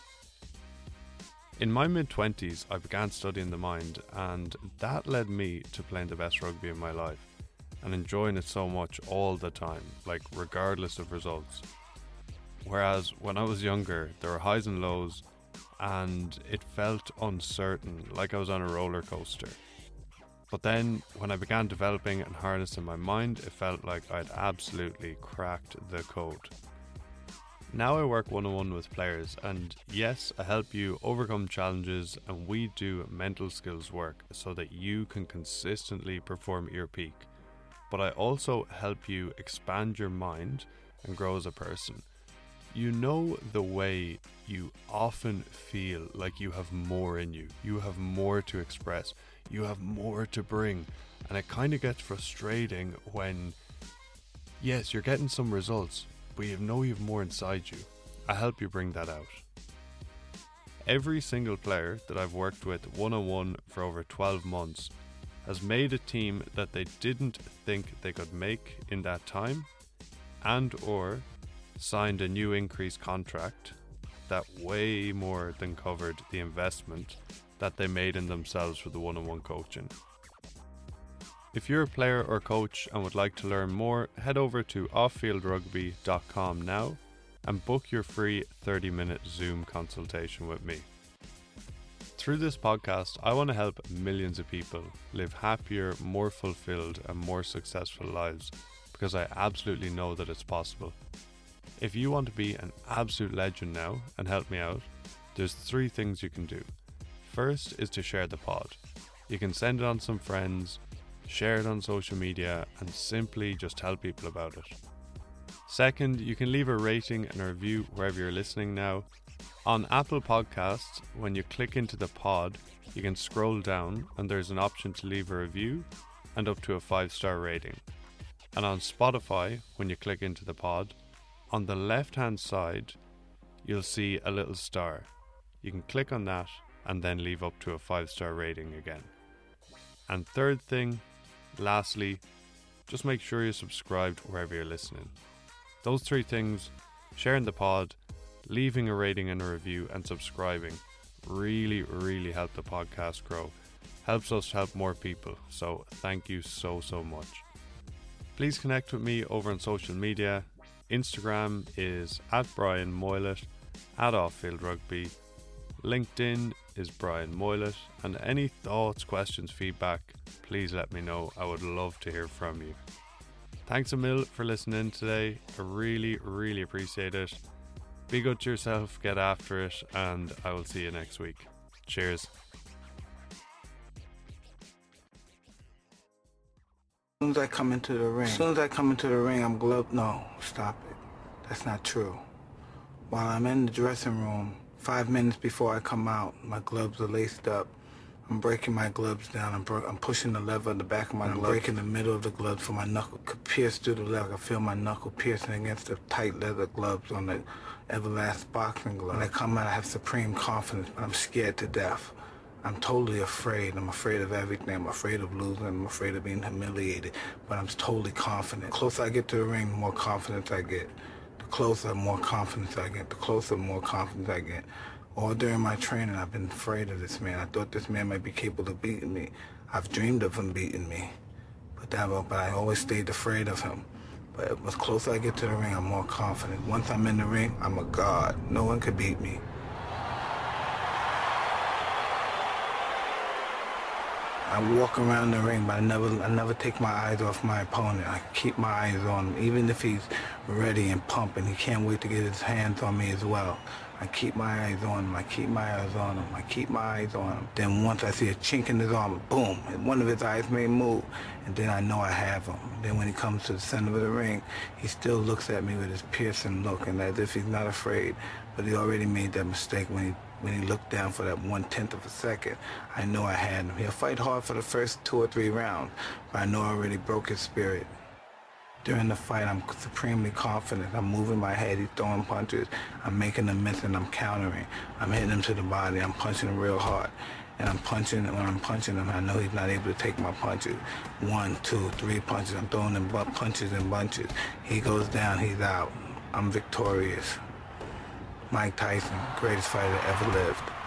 In my mid 20s, I began studying the mind, and that led me to playing the best rugby in my life and enjoying it so much all the time, like regardless of results. Whereas when I was younger, there were highs and lows, and it felt uncertain, like I was on a roller coaster. But then, when I began developing and harnessing my mind, it felt like I'd absolutely cracked the code. Now I work one on one with players, and yes, I help you overcome challenges, and we do mental skills work so that you can consistently perform at your peak. But I also help you expand your mind and grow as a person. You know the way you often feel like you have more in you, you have more to express, you have more to bring, and it kind of gets frustrating when, yes, you're getting some results, but you know you have more inside you. I help you bring that out. Every single player that I've worked with one on one for over 12 months has made a team that they didn't think they could make in that time and or signed a new increased contract that way more than covered the investment that they made in themselves for the one-on-one coaching. If you're a player or coach and would like to learn more, head over to offfieldrugby.com now and book your free 30 minute Zoom consultation with me. Through this podcast, I want to help millions of people live happier, more fulfilled, and more successful lives because I absolutely know that it's possible. If you want to be an absolute legend now and help me out, there's three things you can do. First is to share the pod. You can send it on some friends, share it on social media, and simply just tell people about it. Second, you can leave a rating and a review wherever you're listening now. On Apple Podcasts, when you click into the pod, you can scroll down and there's an option to leave a review and up to a five star rating. And on Spotify, when you click into the pod, on the left hand side, you'll see a little star. You can click on that and then leave up to a five star rating again. And third thing, lastly, just make sure you're subscribed wherever you're listening. Those three things sharing the pod, leaving a rating and a review, and subscribing really, really help the podcast grow. Helps us help more people. So thank you so, so much. Please connect with me over on social media. Instagram is at Brian Moylett, at Offfield Rugby. LinkedIn is Brian Moylett. And any thoughts, questions, feedback, please let me know. I would love to hear from you. Thanks a mil for listening today. I really, really appreciate it. Be good to yourself, get after it, and I will see you next week. Cheers. As soon as I come into the ring, as soon as I come into the ring, I'm gloved. No, stop it. That's not true. While I'm in the dressing room, five minutes before I come out, my gloves are laced up. I'm breaking my gloves down. I'm, I'm pushing the lever in the back of my glove. I'm breaking the middle of the glove so my knuckle could pierce through the leather. I feel my knuckle piercing against the tight leather gloves on the Everlast boxing glove. When I come out, I have supreme confidence, but I'm scared to death. I'm totally afraid. I'm afraid of everything. I'm afraid of losing. I'm afraid of being humiliated. But I'm totally confident. The closer I get to the ring, the more confidence I get. Closer, more confidence I get. The closer, more confidence I get. All during my training, I've been afraid of this man. I thought this man might be capable of beating me. I've dreamed of him beating me. But, that, but I always stayed afraid of him. But the closer I get to the ring, I'm more confident. Once I'm in the ring, I'm a god. No one could beat me. I walk around the ring, but I never, I never take my eyes off my opponent. I keep my eyes on him, even if he's ready and pumping. He can't wait to get his hands on me as well. I keep my eyes on him. I keep my eyes on him. I keep my eyes on him. Then once I see a chink in his armor, boom, one of his eyes may move, and then I know I have him. Then when he comes to the center of the ring, he still looks at me with his piercing look, and as if he's not afraid. But he already made that mistake when he when he looked down for that one tenth of a second. I know I had him. He'll fight hard for the first two or three rounds, but I know I already broke his spirit. During the fight, I'm supremely confident. I'm moving my head. He's throwing punches. I'm making them miss and I'm countering. I'm hitting him to the body. I'm punching him real hard. And I'm punching, when I'm punching him, I know he's not able to take my punches. One, two, three punches. I'm throwing him punches and bunches. He goes down, he's out. I'm victorious. Mike Tyson, greatest fighter that ever lived.